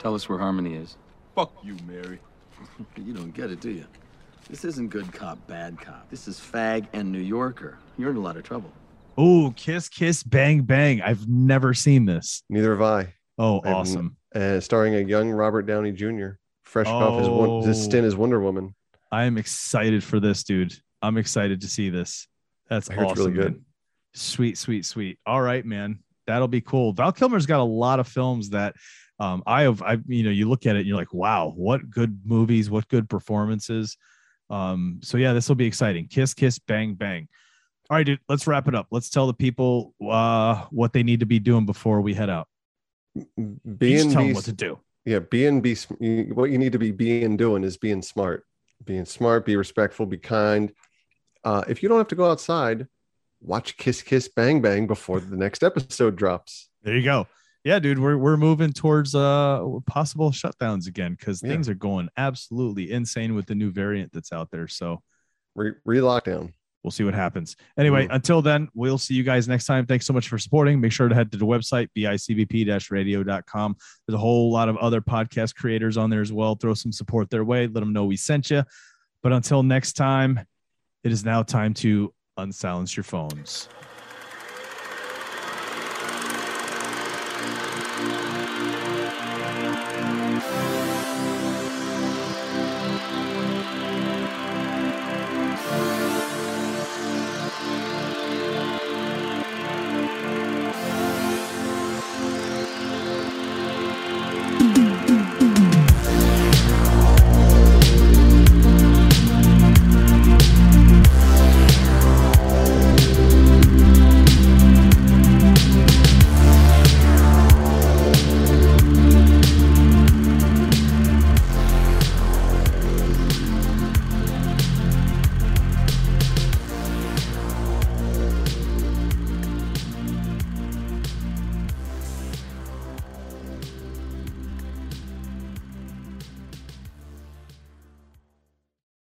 Tell us where Harmony is. Fuck you, Mary. [laughs] You don't get it, do you? This isn't good cop, bad cop. This is fag and New Yorker. You're in a lot of trouble. Oh, kiss, kiss, bang, bang. I've never seen this. Neither have I. Oh, I've- awesome. Uh, starring a young Robert Downey Jr. Fresh off his, one, his Oh. stint as Wonder Woman. I am excited for this, dude. I'm excited to see this. That's I it's awesome. really good. man. Sweet, sweet, sweet. All right, man. That'll be cool. Val Kilmer's got a lot of films that um, I have. I you know, you look at it and you're like, wow, what good movies, what good performances. Um, so yeah, this will be exciting. Kiss, kiss, bang, bang. All right, dude. Let's wrap it up. Let's tell the people uh, what they need to be doing before we head out. B Just tell them what to do. Yeah, being be what you need to be being doing is being smart. Being smart, be respectful, be kind. Uh, if you don't have to go outside, watch Kiss Kiss Bang Bang before the next episode drops. There you go. Yeah, dude, we're we're moving towards uh possible shutdowns again because Yeah. things are going absolutely insane with the new variant that's out there. So Re, lockdown. we'll see what happens. Anyway, Mm. until then, we'll see you guys next time. Thanks so much for supporting. Make sure to head to the website, bicbp-radio.com. There's a whole lot of other podcast creators on there as well. Throw some support their way. Let them know we sent you. But until next time, it is now time to unsilence your phones.